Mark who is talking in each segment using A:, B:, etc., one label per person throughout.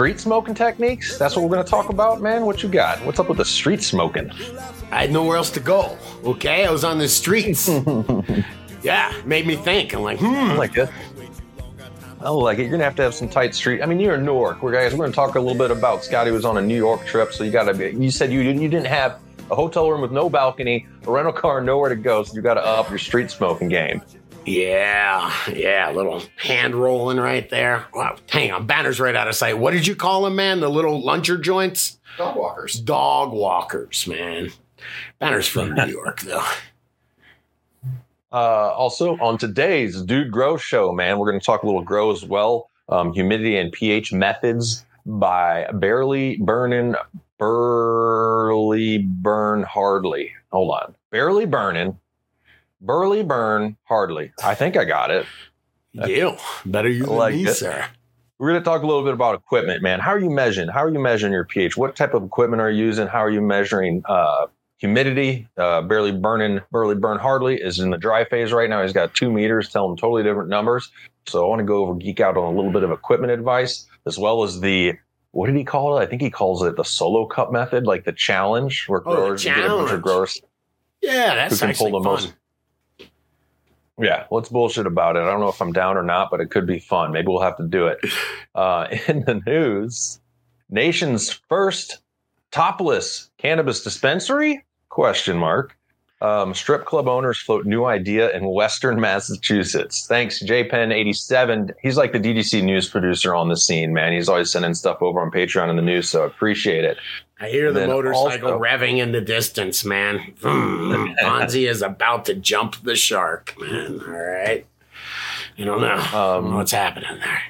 A: street smoking techniques. That's what we're going to talk about, man. What you got? What's up with the street smoking?
B: I had nowhere else to go. Okay, I was on the streets. yeah, made me think. I'm like, hmm.
A: I like it. I like it. You're gonna have to have some tight street. I mean, you're in Newark. We're guys. We're gonna talk a little bit about Scotty was on a New York trip, so you gotta be. You said you didn't. You didn't have a hotel room with no balcony, a rental car, nowhere to go. So you got to up your street smoking game.
B: Yeah, yeah, a little hand rolling right there. Wow, hang on, banner's right out of sight. What did you call them, man? The little luncher joints?
C: Dog walkers.
B: Dog walkers, man. Banner's from New York, though.
A: Uh, also, on today's Dude Grow show, man, we're going to talk a little grow as well. Um, humidity and pH methods by Barely Burning, Burly Burn Hardly. Hold on. Barely Burning, Burly Burn Hardly. I think I got it.
B: Deal. Better you than
A: like
B: me,
A: it.
B: sir.
A: We're going to talk a little bit about equipment, man. How are you measuring? How are you measuring your pH? What type of equipment are you using? How are you measuring uh, humidity? Uh, barely burning, barely burn hardly is in the dry phase right now. He's got two meters, telling totally different numbers. So I want to go over geek out on a little bit of equipment advice, as well as the what did he call it? I think he calls it the solo cup method, like the challenge, where
B: Oh,
A: growers get a bunch of growers
B: Yeah, that's
A: can
B: actually
A: pull the
B: fun.
A: most- Yeah, let's bullshit about it. I don't know if I'm down or not, but it could be fun. Maybe we'll have to do it. Uh, in the news, nation's first topless cannabis dispensary? Question mark. Um, strip club owners float new idea in Western Massachusetts. Thanks, JPen87. He's like the DDC news producer on the scene, man. He's always sending stuff over on Patreon in the news, so I appreciate it.
B: I hear the motorcycle
A: also-
B: revving in the distance, man. Mm, Fonzie is about to jump the shark, man. All right. I don't know. I don't know
A: Um,
B: what's happening there.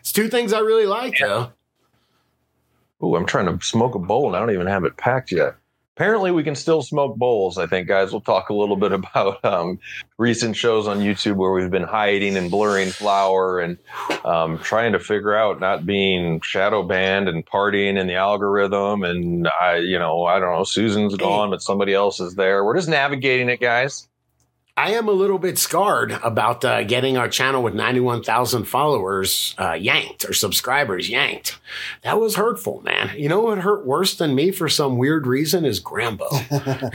B: It's two things I really like, though.
A: Ooh, I'm trying to smoke a bowl and I don't even have it packed yet. Apparently, we can still smoke bowls. I think, guys. We'll talk a little bit about um, recent shows on YouTube where we've been hiding and blurring flower and um, trying to figure out not being shadow banned and partying in the algorithm. And I, you know, I don't know. Susan's gone, but somebody else is there. We're just navigating it, guys.
B: I am a little bit scarred about uh, getting our channel with 91,000 followers uh, yanked or subscribers yanked. That was hurtful, man. You know what hurt worse than me for some weird reason is Grambo.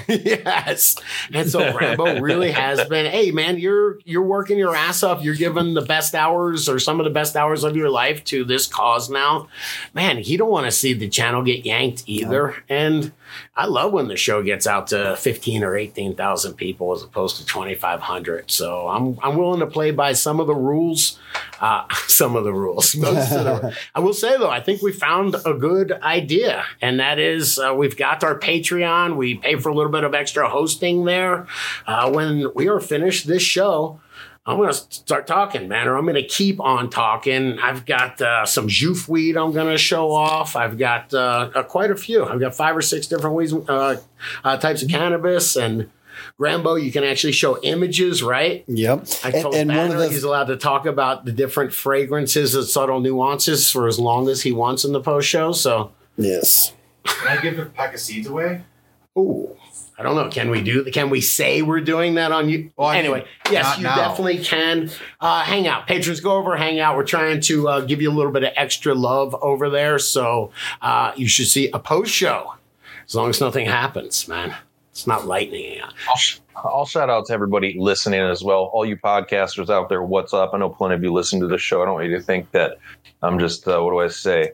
B: yes. And so Grambo really has been, hey man, you're you're working your ass off. You're giving the best hours or some of the best hours of your life to this cause now. Man, he don't want to see the channel get yanked either. And I love when the show gets out to 15 or 18,000 people as opposed to 2,500. So I'm, I'm willing to play by some of the rules. Uh, some of the rules. Most of the, I will say though, I think we found a good idea, and that is uh, we've got our Patreon. We pay for a little bit of extra hosting there. Uh, when we are finished this show, I'm going to start talking, man, or I'm going to keep on talking. I've got uh, some Juf weed I'm going to show off. I've got uh, uh, quite a few. I've got five or six different weeds, uh, uh, types of cannabis. And Grambo, you can actually show images, right?
D: Yep.
B: I
D: And,
B: told
D: and one
B: Banner
D: of the
B: he's allowed to talk about the different fragrances and subtle nuances for as long as he wants in the post show. So,
D: yes.
C: Can I give a pack of seeds away?
B: ooh, I don't know. Can we do? Can we say we're doing that on you?
C: Well, I mean,
B: anyway, yes, you
C: now.
B: definitely can. Uh, hang out, patrons. Go over, hang out. We're trying to uh, give you a little bit of extra love over there, so uh, you should see a post show. As long as nothing happens, man. It's not lightning.
A: I'll, I'll shout out to everybody listening as well. All you podcasters out there, what's up? I know plenty of you listen to the show. I don't want you to think that I'm just, uh, what do I say?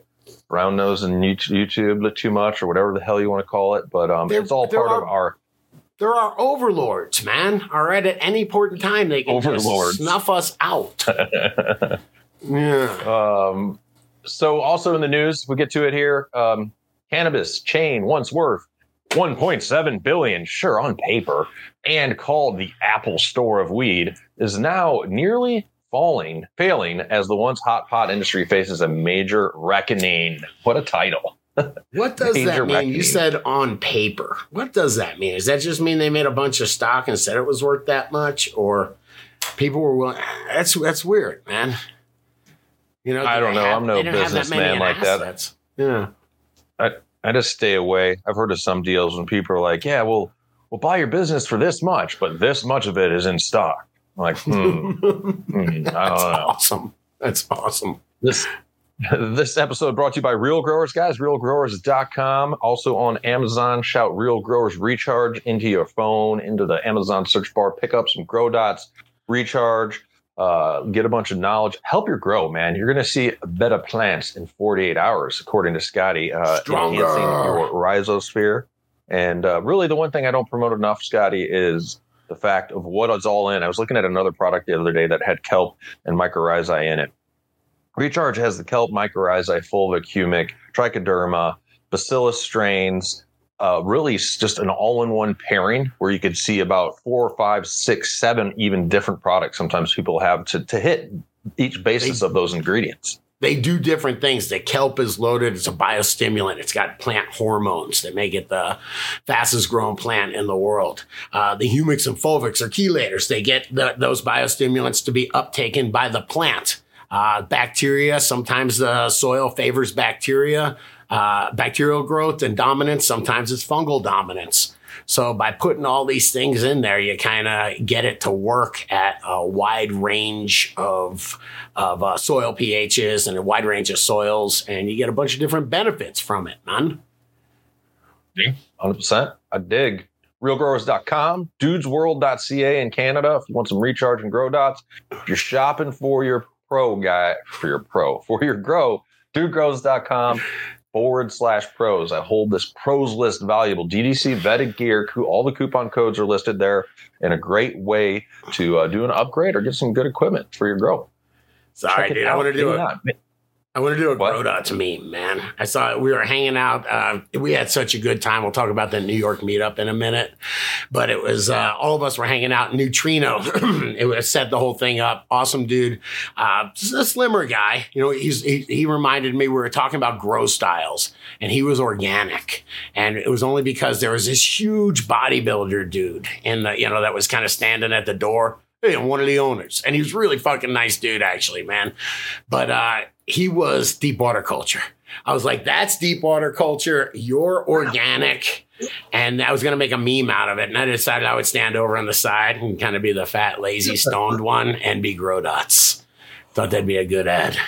A: Round nose and YouTube too much or whatever the hell you want to call it. But um,
B: There-
A: it's all part
B: are-
A: of our.
B: There are overlords, man. All right, at any point in time, they can
A: Overlords.
B: just snuff us out. yeah.
A: Um, so also in the news, we get to it here. Um, cannabis chain once worth 1.7 billion, sure on paper, and called the Apple Store of weed, is now nearly falling, failing as the once hot pot industry faces a major reckoning. What a title!
B: What does
A: Major
B: that mean?
A: reckoning.
B: You said on paper. What does that mean? Does that just mean they made a bunch of stock and said it was worth that much, or people were willing? That's that's weird, man. You know,
A: I don't know.
B: have-
A: I'm no
B: they don't have that many
A: businessman
B: in
A: like that.
B: assets. Yeah.
A: I just stay away. I've heard of some deals when people are like, "Yeah, well, we'll buy your business for this much, but this much of it is in stock." Like, hmm, hmm, I don't
B: That's
A: know.
B: awesome. That's awesome.
A: This this episode brought to you by Real Growers, guys. RealGrowers.com. Also on Amazon. Shout Real Growers Recharge into your phone, into the Amazon search bar. Pick up some Grow Dots, recharge, uh, get a bunch of knowledge. Help your grow, man. You're going to see better plants in 48 hours, according to Scotty. Uh,
B: Stronger.
A: enhancing your rhizosphere. And uh, really, the one thing I don't promote enough, Scotty, is the fact of what is all in. I was looking at another product the other day that had kelp and mycorrhizae in it. Recharge has the kelp, mycorrhizae, fulvic, humic, trichoderma, bacillus strains. Uh, really, just an all-in-one pairing where you could see about four, five, six, seven, even different products. Sometimes people have to to hit each basis of those ingredients.
B: They do different things. The kelp is loaded. It's a biostimulant. It's got plant hormones that make it the fastest growing plant in the world. Uh, the humics and fulvics are chelators. They get the, those biostimulants to be uptaken by the plant. Uh, bacteria, sometimes the soil favors bacteria, uh, bacterial growth and dominance. Sometimes it's fungal dominance. So by putting all these things in there, you kind of get it to work at a wide range of of uh, soil pHs and a wide range of soils, and you get a bunch of different benefits from it, man.
A: 100%. I dig. Realgrowers.com, dudesworld.ca in Canada if you want some recharge and grow dots. If you're shopping for your pro guy, for your pro, for your grow, dudegrows.com forward slash pros. I hold this pros list valuable. DDC vetted gear, all the coupon codes are listed there, and a great way to uh, do an upgrade or get some good equipment for your grow.
B: Sorry, dude. I want to do it. I want to do a
A: What?
B: grow dot to me, man. I saw it, we were hanging out. Uh, we had such a good time. We'll talk about the New York meetup in a minute, but it was uh, all of us were hanging out. Neutrino, it was set the whole thing up. Awesome dude, uh, a slimmer guy. You know, he's he, he reminded me we were talking about grow styles, and he was organic, and it was only because there was this huge bodybuilder dude in the you know that was kind of standing at the door. Hey, I'm one of the owners, and he was really fucking nice dude, actually, man. But uh, he was deep water culture. I was like, that's deep water culture. You're organic. And I was going to make a meme out of it. And I decided I would stand over on the side and kind of be the fat, lazy, stoned one and be grow dots. Thought that'd be a good ad.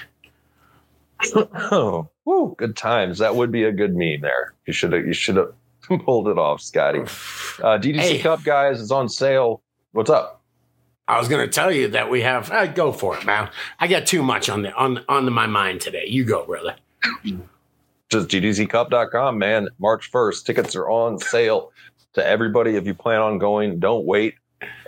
A: Oh, woo, good times. That would be a good meme there. You should have you should have pulled it off, Scotty. Uh, DDC
B: Hey.
A: Cup guys is on sale. What's up?
B: I was going to tell you that we have. Uh, go for it, man. I got too much on the on on my mind today. You go, brother.
A: Just GDCcup.com, man. March 1st. Tickets are on sale to everybody. If you plan on going, don't wait.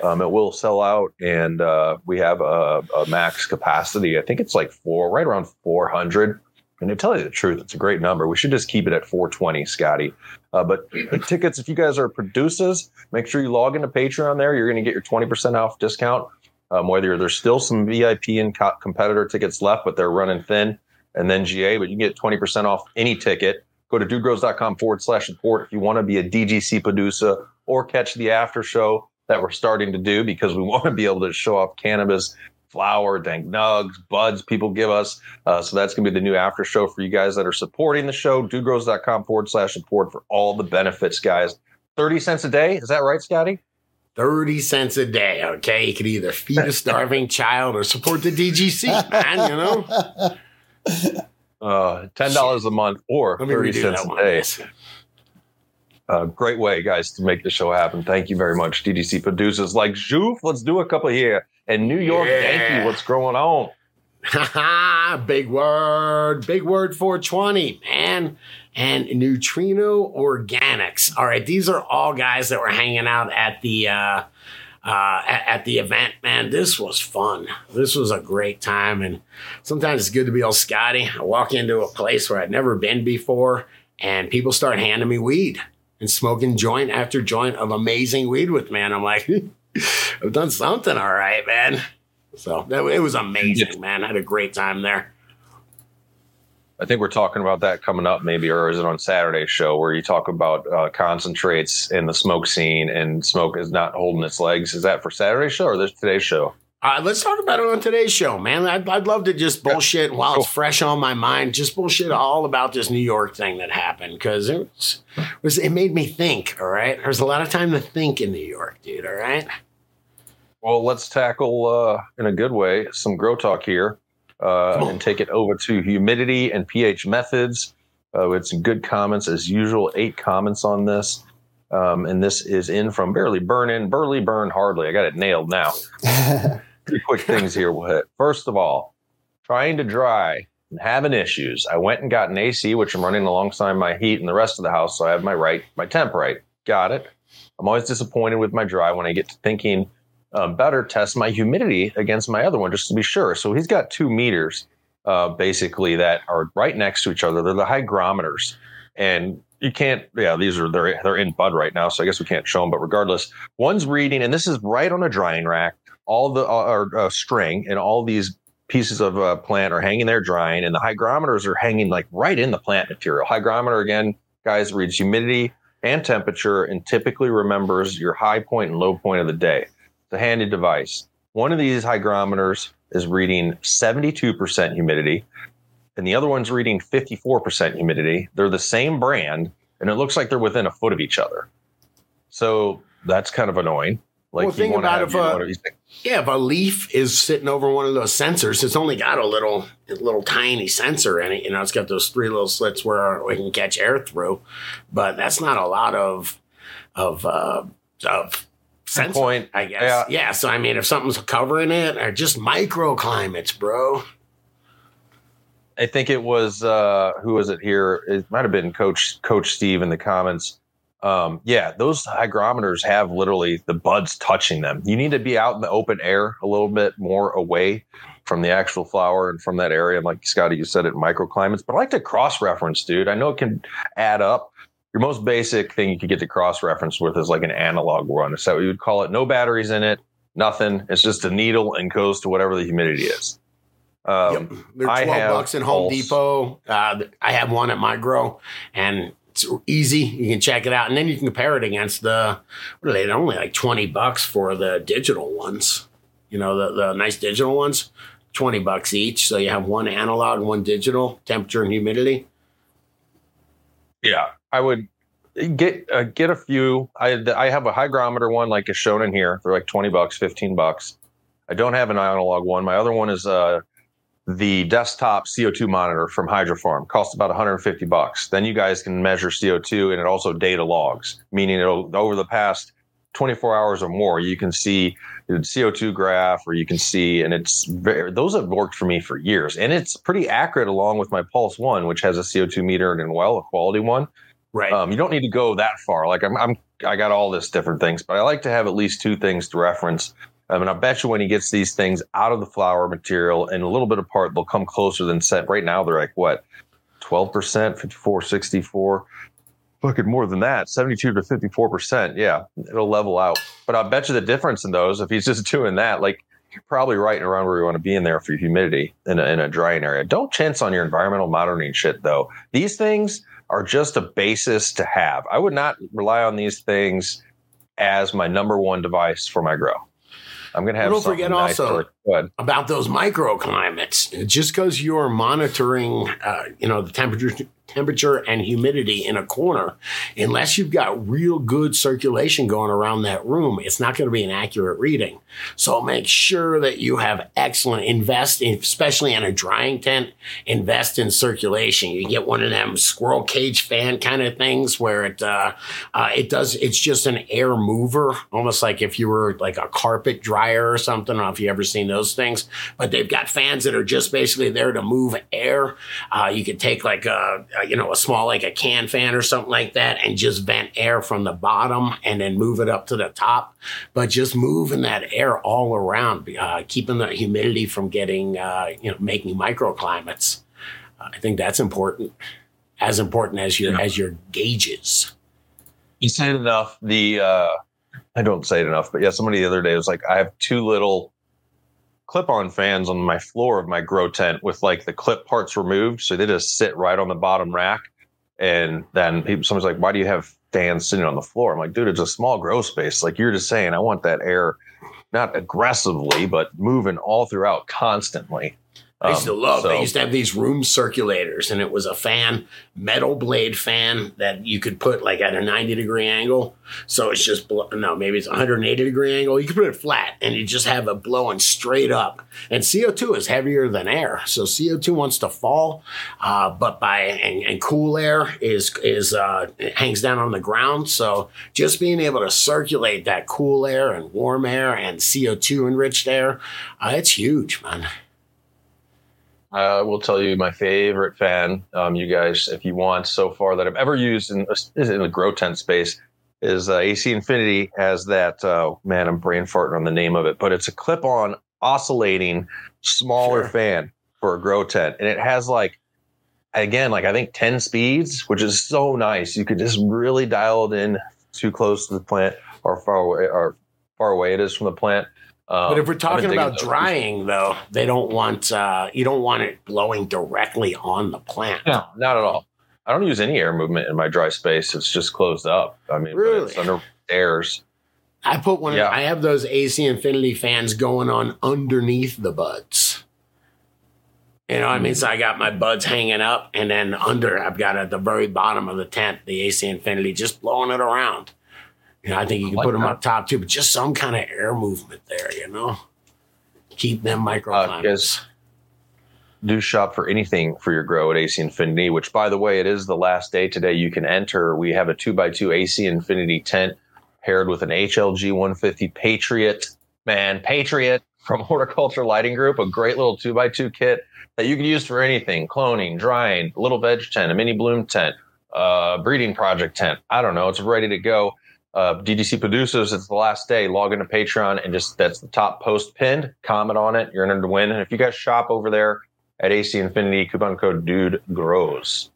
A: Um, it will sell out, and uh, we have a, a max capacity. I think it's like four, right around 400. And to tell you the truth, it's a great number. We should just keep it at 420, Scotty. Uh, but tickets, if you guys are producers, make sure you log into Patreon there. You're going to get your 20% off discount. Um, whether there's still some VIP and co- competitor tickets left, but they're running thin, and then GA, but you can get 20% off any ticket. Go to dudegrows.com forward slash support if you want to be a DGC producer or catch the after show that we're starting to do because we want to be able to show off cannabis, flower, dank nugs, buds people give us. Uh, so that's going to be the new after show for you guys that are supporting the show. Dudegrows.com forward slash support for all the benefits, guys. 30 cents a day. Is that right, Scotty?
B: 30 cents a day. Okay. You could either feed a starving child or support the DGC, man, you know?
A: Uh, $10 a month or 30
B: redo
A: cents a day. Uh, great way, guys, to make the show happen. Thank you very much, DDC producers like Joof. Let's do a couple here. And New York
B: Yeah.
A: Yankee, what's going on?
B: Big word, big word 420, man. And Neutrino Organics. All right, these are all guys that were hanging out at the uh, uh, at, at the event, man. This was fun. This was a great time, and sometimes it's good to be all Scotty. I walk into a place where I'd never been before, and people start handing me weed and smoking joint after joint of amazing weed with me. And I'm like, I've done something all right, man. So that, it was amazing, man. I had a great time there.
A: I think we're talking about that coming up, maybe, or is it on Saturday's show where you talk about uh, concentrates in the smoke scene and smoke is not holding its legs? Is that for Saturday's show or this today's show?
B: Uh, let's talk about it on today's show, man. I'd, I'd love to just bullshit while it's fresh on my mind, just bullshit all about this New York thing that happened because it was, was it made me think. All right, there's a lot of time to think in New York, dude. All right.
A: Well, let's tackle uh, in a good way some grow talk here. uh, and take it over to humidity and pH methods. Uh, we had some good comments as usual. Eight comments on this. Um, and this is in from Barely Burn In, Burly Burn Hardly. I got it nailed now. Three quick things here we'll hit. First of all, trying to dry and having issues. I went and got an AC, which I'm running alongside my heat and the rest of the house, so I have my right, my temp right. Got it. I'm always disappointed with my dry when I get to thinking um, better test my humidity against my other one just to be sure. So he's got two meters uh, basically that are right next to each other. They're the hygrometers, and you can't. Yeah, these are they're they're in bud right now, so I guess we can't show them. But regardless, one's reading, and this is right on a drying rack. All the uh, uh, string and all these pieces of uh, plant are hanging there drying, and the hygrometers are hanging like right in the plant material. Hygrometer again, guys, reads humidity and temperature, and typically remembers your high point and low point of the day. It's a handy device. One of these hygrometers is reading 72% humidity, and the other one's reading 54% humidity. They're the same brand, and it looks like they're within a foot of each other. So that's kind of annoying. Like
B: Well, think about if,
A: your- what are you saying?
B: Yeah, if a leaf is sitting over one of those sensors, it's only got a little, a little tiny sensor in it. You know, it's got those three little slits where we can catch air through, but that's not a lot of, of, uh, of sensor.
A: point.
B: I guess.
A: Yeah.
B: Yeah. So I mean, if something's covering it, or just microclimates, bro.
A: I think it was uh, who was it here? It might have been Coach Coach Steve in the comments. Um, yeah, those hygrometers have literally the buds touching them. You need to be out in the open air a little bit more away from the actual flower and from that area. And like Scotty, you said it, microclimates. But I like to cross reference, dude. I know it can add up. Your most basic thing you could get to cross reference with is like an analog one. What you would call it? No batteries in it, nothing. It's just a needle and goes to whatever the humidity is. Um,
B: yep. They're
A: I
B: 12
A: have
B: bucks in Home. Depot. Uh, I have one at my grow and it's easy. You can check it out. And then you can compare it against the, what are they? Only like 20 bucks for the digital ones. You know, the, the nice digital ones, 20 bucks each. So you have one analog and one digital, temperature and humidity.
A: Yeah, I would get uh, get a few. I I have a hygrometer one like is shown in here. They're like twenty bucks, fifteen bucks. I don't have an analog one. My other one is uh the desktop CO2 monitor from Hydrofarm. Costs about 150 bucks. Then you guys can measure CO2 and it also data logs, meaning it'll over the past 24 hours or more, you can see the CO2 graph or you can see, and it's very, those have worked for me for years. And it's pretty accurate along with my Pulse One, which has a CO2 meter and well, a quality one.
B: Right.
A: Um, you don't need to go that far. Like I'm, I'm, I got all this different things, but I like to have at least two things to reference. Um, mean, I bet you when he gets these things out of the flower material and a little bit apart, they'll come closer than set. Right now, they're like what, twelve percent, 54, 64, fucking more than that, seventy-two to fifty-four percent. Yeah, it'll level out. But I bet you the difference in those, if he's just doing that, like you're probably right around where you want to be in there for humidity in a, in a drying area. Don't chance on your environmental monitoring shit though. These things are just a basis to have. I would not rely on these things as my number one device for my grow. I'm gonna have.
B: Don't forget
A: nice
B: also-
A: to- Go ahead.
B: About those microclimates. Just because you're monitoring, uh, you know, the temperature, temperature and humidity in a corner, unless you've got real good circulation going around that room, it's not going to be an accurate reading. So make sure that you have excellent invest, in, especially in a drying tent. Invest in circulation. You get one of them squirrel cage fan kind of things where it uh, uh, it does. It's just an air mover, almost like if you were like a carpet dryer or something. I don't know if you ever seen those things, but they've got fans that are just basically there to move air. Uh, you could take like a, a you know a small like a can fan or something like that and just vent air from the bottom and then move it up to the top. But just moving that air all around, uh, keeping the humidity from getting uh, you know making microclimates. Uh, I think that's important, as important as your
A: Yeah.
B: as your gauges.
A: You say it enough. The uh, I don't say it enough, but yeah, somebody the other day was like, I have two little clip-on fans on my floor of my grow tent with like the clip parts removed, so they just sit right on the bottom rack. And then people, someone's like, "Why do you have fans sitting on the floor?" I'm like, "Dude, it's a small grow space. Like you're just saying, I want that air, not aggressively, but moving all throughout constantly."
B: I used to
A: Um,
B: love.
A: so-
B: They used to have these room circulators, and it was a fan, metal blade fan that you could put like at a ninety degree angle. So it's just no, maybe it's one hundred and eighty degree angle. You could put it flat, and you just have it blowing straight up. And CO two is heavier than air, so CO two wants to fall, uh, but by and, and cool air is is uh, it hangs down on the ground. So just being able to circulate that cool air and warm air and CO two enriched air, uh, it's huge, man.
A: I will tell you my favorite fan, um, you guys, if you want, so far that I've ever used in, in the grow tent space is uh, AC Infinity has that. Uh, man, I'm brain farting on the name of it, but it's a clip-on oscillating smaller
B: Sure.
A: fan for a grow tent, and it has like again, like I think 10 speeds, which is so nice. You could just really dial it in too close to the plant or far away or far away it is from the plant. Um,
B: But if we're talking about
A: those.
B: drying, though, they don't want uh, you don't want it blowing directly on the plant.
A: No, not at all. I don't use any air movement in my dry space. It's just closed up. I mean, but it's
B: Really?
A: under airs.
B: I put one.
A: Yeah.
B: I have those AC Infinity fans going on underneath the buds. You know what I mean? So I got my buds hanging up, and then under, I've got at the very bottom of the tent the AC Infinity just blowing it around. You know, I think you can
A: like
B: put them
A: that.
B: up top too, but just some kind of air movement there. You know, keep them microclimates.
A: yes. Do shop for anything for your grow at AC Infinity, which, by the way, it is the last day today. You can enter. We have a 2x2 AC Infinity tent paired with an HLG 150 Patriot. Man, Patriot from Horticulture Lighting Group, a great little 2x2 kit that you can use for anything cloning, drying, a little veg tent, a mini bloom tent, uh, breeding project tent. I don't know. It's ready to go. Uh, DDC producers, it's the last day. Log into Patreon and just that's the top post pinned. Comment on it. You're entered to win. And if you guys shop over there at AC Infinity, coupon code Dude Grows.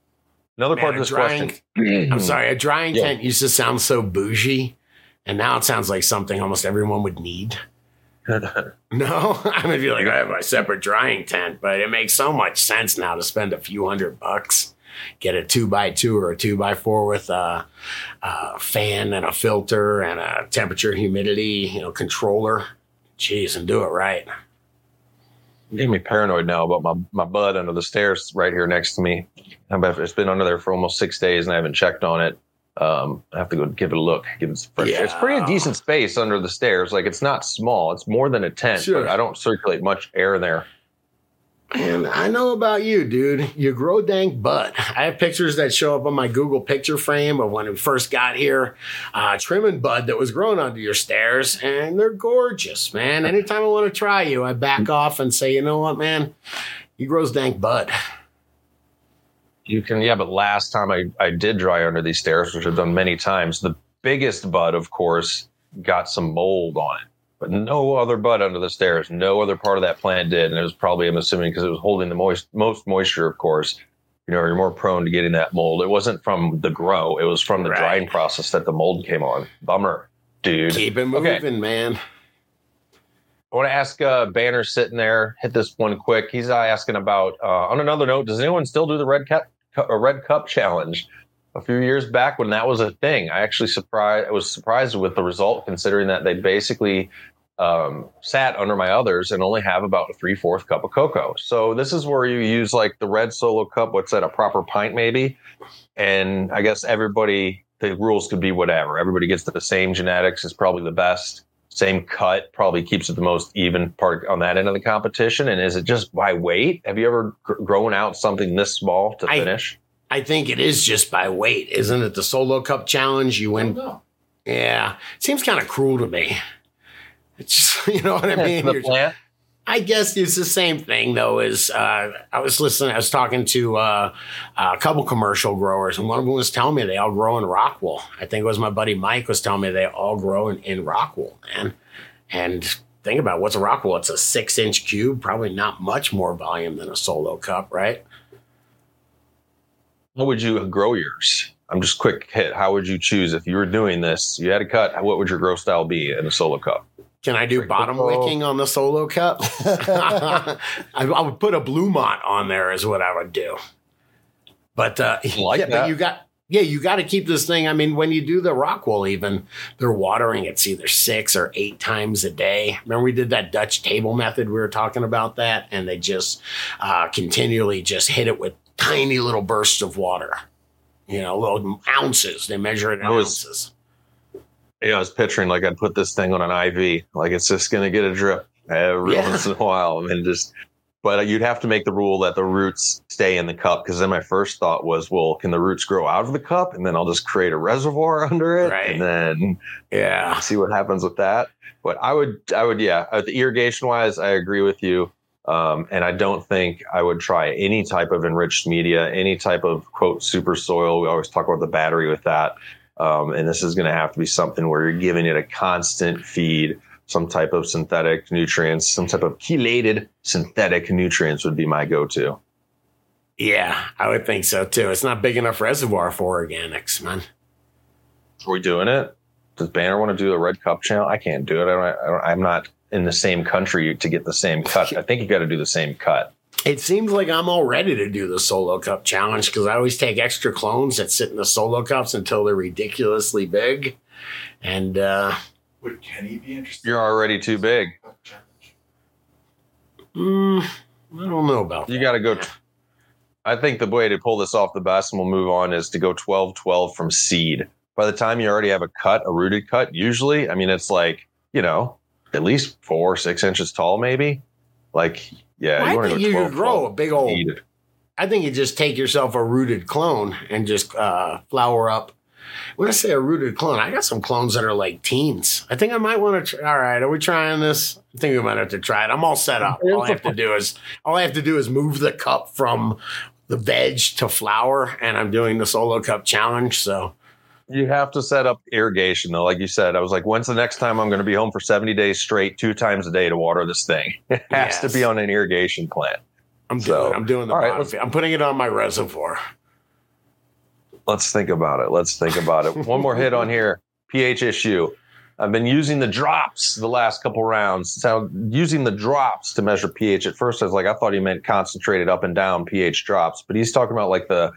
A: Another
B: Man,
A: part of this
B: drying-
A: question.
B: I'm sorry, a drying
A: Yeah.
B: tent used to sound so bougie, and now it sounds like something almost everyone would need. No, I mean, if you're like, I have my separate drying tent, but it makes so much sense now to spend a few hundred bucks, get a two by two or a two by four with a, a fan and a filter and a temperature humidity, you know, controller. Jeez, and do it right.
A: made me paranoid now about my, my bud under the stairs right here next to me. It's been under there for almost six days and I haven't checked on it. Um, I have to go give it a look. Give it some fresh. Air. It's pretty
B: Yeah.
A: decent space under the stairs. Like it's not small. It's more than a tent,
B: Sure.
A: but I don't circulate much air there.
B: And I know about you, dude. You grow dank bud. I have pictures that show up on my Google picture frame of when we first got here, uh, trimming bud that was growing under your stairs, and they're gorgeous, man. Anytime I want to try you, I back off and say, you know what, man, he grows dank bud.
A: You can, yeah, but last time I, I did dry under these stairs, which I've done many times, the biggest bud, of course, got some mold on it. But no other bud under the stairs, no other part of that plant did. And it was probably, I'm assuming, because it was holding the moist, most moisture, of course. You know, you're more prone to getting that mold. It wasn't from the grow, it was from the
B: Right.
A: drying process that the mold came on. Bummer, dude.
B: Keep it moving,
A: Okay.
B: man.
A: I want to ask uh, Banner sitting there, hit this one quick. He's uh, asking about, uh, on another note, does anyone still do the Red Cup, a Red Cup challenge? A few years back when that was a thing, I actually surprised. I was surprised with the result, considering that they basically um, sat under my others and only have about a three fourth cup of cocoa. So this is where you use like the red solo cup. What's that? A proper pint, maybe. And I guess everybody, the rules could be whatever. Everybody gets the same genetics. Is probably the best same cut probably keeps it the most even part on that end of the competition and is it just by weight have you ever gr- grown out something this small to
B: I-
A: finish
B: I think it is just by weight, isn't it? The solo cup challenge, you win.
C: No.
B: Yeah, seems kind of cruel to me. It's just, you know what I mean.
A: the
B: You're- I guess it's the same thing though. As uh, I was listening, I was talking to uh, a couple commercial growers, and one of them was telling me they all grow in Rockwool. I think it was my buddy Mike was telling me they all grow in, in Rockwool, man. And think about it, what's a Rockwool? It's a six inch cube, probably not much more volume than a solo cup, right?
A: How would you grow yours i'm just quick hit how would you choose if you were doing this you had a cut what would your grow style be in a solo cup
B: Can I do
A: Drink
B: bottom
A: cocoa.
B: wicking on the solo cup? I, I would put a Blumat on there is what I would do. But uh,
A: like
B: yeah,
A: that.
B: but you got Yeah, you got to keep this thing. I mean, when you do the rock wool, even they're watering it's either six or eight times a day. Remember, we did that Dutch table method. We were talking about that, and they just uh, continually just hit it with tiny little bursts of water. You know, little ounces. They measure it in
A: was-
B: ounces.
A: Yeah, I was picturing like I'd put this thing on an IV, like it's just gonna get a drip every
B: Yeah.
A: once in a while, and then just. But you'd have to make the rule that the roots stay in the cup, because then my first thought was, well, can the roots grow out of the cup, and then I'll just create a reservoir under it,
B: Right.
A: and then
B: Yeah.
A: see what happens with that. But I would, I would, yeah. Uh, the irrigation wise, I agree with you. Um, and I don't think I would try any type of enriched media, any type of quote super soil. We always talk about the battery with that. Um, and this is going to have to be something where you're giving it a constant feed, some type of synthetic nutrients, some type of chelated synthetic nutrients would be my go-to.
B: Yeah, I would think so too. It's not big enough reservoir for organics, man.
A: Are we doing it? Does Banner want to do a red cup channel? I can't do it. I don't, I don't, I'm not in the same country to get the same cut. I think you got to do the same cut.
B: It seems like I'm all ready to do the solo cup challenge because I always take extra clones that sit in the solo cups until they're ridiculously big. And uh,
C: Would Kenny be interested?
A: You're already too big.
B: mm, I don't know about
A: You
B: that.
A: got to go. I think the way to pull this off the best, and we'll move on, is to go 12 12 from seed. By the time you already have a cut, a rooted cut, usually, I mean, it's like, you know, at least four, six inches tall, maybe. Like, yeah,
B: Well, I
A: wanna
B: think you
A: 12,
B: could grow
A: 12
B: a big old. I think you just take yourself a rooted clone and just uh, flower up. When I say a rooted clone, I got some clones that are like teens. I think I might want to. Try, all right, are we trying this? I think we might have to try it. I'm all set up. All I have to do is all I have to do is move the cup from the veg to flower, and I'm doing the solo cup challenge. So
A: You have to set up irrigation, though. Like you said, I was like, when's the next time I'm going to be home for 70 days straight, two times a day to water this thing? It has to be on an irrigation plant.
B: I'm
A: So,
B: doing. I'm doing the.
A: all right, let's-
B: I'm putting it on my reservoir.
A: Let's think about it. Let's think about it. One more hit on here pH issue. I've been using the drops the last couple rounds. So using the drops to measure pH. At first, I was like, I thought he meant concentrated up and down pH drops, but he's talking about like the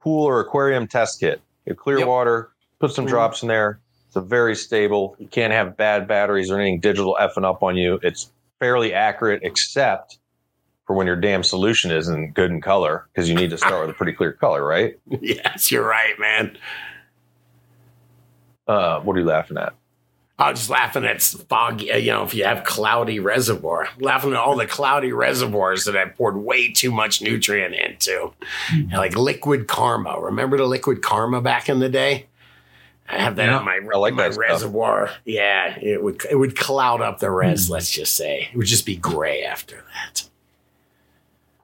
A: pool or aquarium test kit. You have clear
B: Yep.
A: water, put some
B: Mhm.
A: drops in there. It's a very stable. You can't have bad batteries or anything digital effing up on you. It's fairly accurate, except for when your damn solution isn't good in color, because you need to start with a pretty clear color, right?
B: yes, you're right, man.
A: Uh, what are you laughing at?
B: I was just laughing at foggy, uh, you know, if you have cloudy reservoir, laughing at all the cloudy reservoirs that I poured way too much nutrient into. And like liquid karma. Remember the liquid karma back in the day? I have that
A: Yeah,
B: in my,
A: I like
B: my
A: that stuff.
B: reservoir. Yeah, it would it would cloud up the res, let's just say. It would just be gray after that.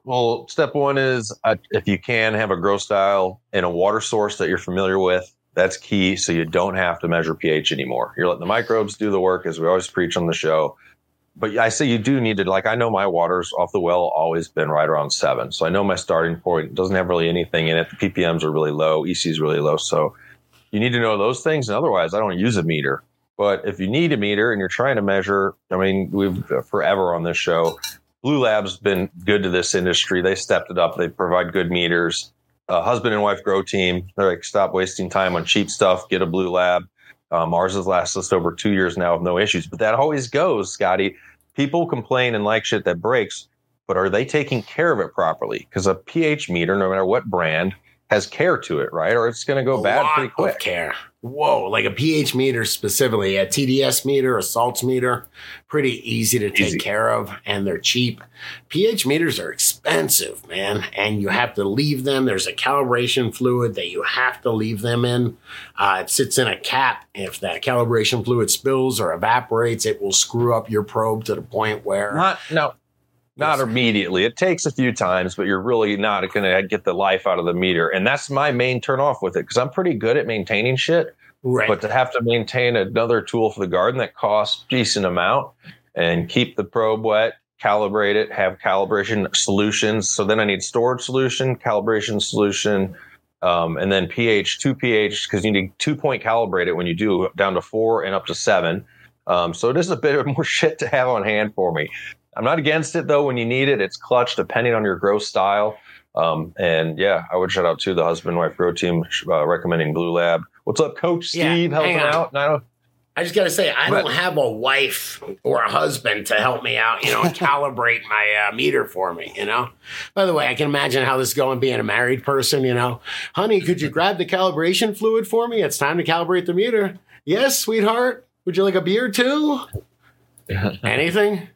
A: Well, step one is uh, if you can have a grow style and a water source that you're familiar with. That's key. So you don't have to measure pH anymore. You're letting the microbes do the work, as we always preach on the show. But I say you do need to, like, I know my water's off the well always been right around seven. So I know my starting point doesn't have really anything in it. The ppms are really low, EC is really low. So you need to know those things. And otherwise, I don't use a meter. But if you need a meter and you're trying to measure, I mean, we've uh, forever on this show, Bluelab's been good to this industry. They stepped it up. They provide good meters. Uh, husband and wife grow team. They're like, stop wasting time on cheap stuff. Get a Bluelab. Um, ours has lasted us over two years now with no issues. But that always goes, Scotty. People complain and like shit that breaks, but are they taking care of it properly? Because a pH meter, no matter what brand, has care to it, right? Or it's going to go
B: A
A: bad pretty quick.
B: care. Whoa, like a pH meter specifically, a TDS meter, a salts meter, pretty easy to take
A: Easy.
B: care of, and they're cheap. pH meters are expensive, man, and you have to leave them. There's a calibration fluid that you have to leave them in. Uh, it sits in a cap. If that calibration fluid spills or evaporates, it will screw up your probe to the point where
A: Not no, not
B: Yes.
A: immediately. It takes a few times, but you're really not going to get the life out of the meter. And that's my main turn off with it because I'm pretty good at maintaining shit.
B: right.
A: But to have to maintain another tool for the garden that costs decent amount and keep the probe wet, calibrate it, have calibration solutions. So then I need storage solution, calibration solution, um, and then pH, two pH, because you need two point calibrate it when you do down to four and up to seven. Um, so it is a bit of more shit to have on hand for me. I'm not against it though when you need it. It's clutch depending on your grow style. Um, and yeah, I would shout out to the husband wife grow team uh, recommending Bluelab. What's up, Coach
B: Yeah,
A: Steve? helping out. No,
B: I just got to say, I
A: But-
B: don't have a wife or a husband to help me out, you know, calibrate my uh, meter for me, you know. By the way, I can imagine how this is going being a married person, you know. Honey, could you grab the calibration fluid for me? It's time to calibrate the meter. Yes, sweetheart. Would you like a beer too? Anything?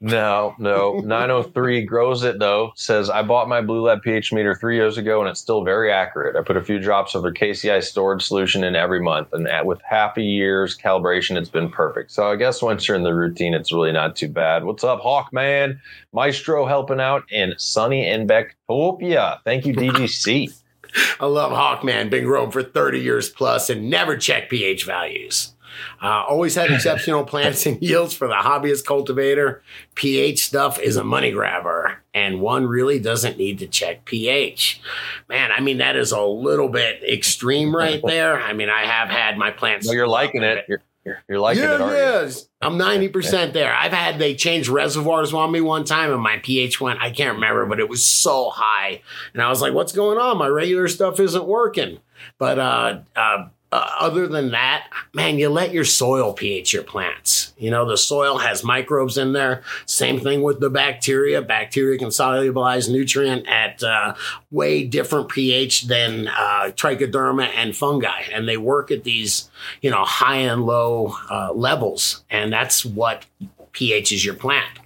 A: No, no. 903 grows it though. Says I bought my Bluelab pH meter three years ago and it's still very accurate. I put a few drops of their KCl storage solution in every month, and at, with half a year's calibration, it's been perfect. So I guess once you're in the routine, it's really not too bad. What's up, Hawkman? Maestro helping out in sunny and Bectopia. Thank you, DGC.
B: I love Hawkman, been growing for 30 years plus and never check pH values. Uh, always had exceptional plants and yields for the hobbyist cultivator. pH stuff is a money grabber, and one really doesn't need to check pH. Man, I mean, that is a little bit extreme right there. I mean, I have had my plants.
A: No, you're liking it. You're, you're, you're liking
B: yeah,
A: it,
B: yes. I'm 90% there. I've had they change reservoirs on me one time and my pH went, I can't remember, but it was so high. And I was like, what's going on? My regular stuff isn't working. But uh, uh, uh, other than that, man, you let your soil pH your plants. You know, the soil has microbes in there. Same thing with the bacteria. Bacteria can solubilize nutrient at uh, way different pH than uh, trichoderma and fungi. And they work at these, you know, high and low uh, levels. And that's what pH is your plant.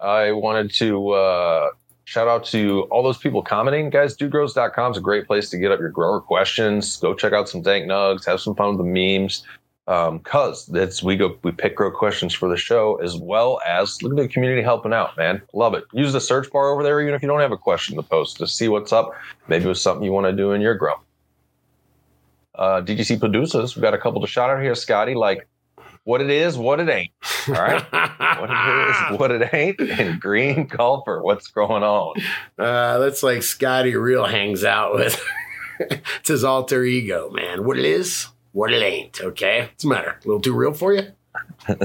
A: I wanted to uh, shout out to all those people commenting. Guys, dudegrows.com is a great place to get up your grower questions. Go check out some dank nugs, have some fun with the memes. Um, cause that's we go we pick grow questions for the show as well as look at the community helping out, man. Love it. Use the search bar over there, even if you don't have a question to post to see what's up. Maybe it's something you want to do in your grow. Uh, DGC producers, we got a couple to shout out here, Scotty. Like what it is, what it ain't. All right what it is, what it ain't, and Green Golfer. What's going on?
B: Uh, that's like Scotty Real hangs out with. it's his alter ego, man. What it is, what it ain't. Okay, what's the matter? A little too real for you?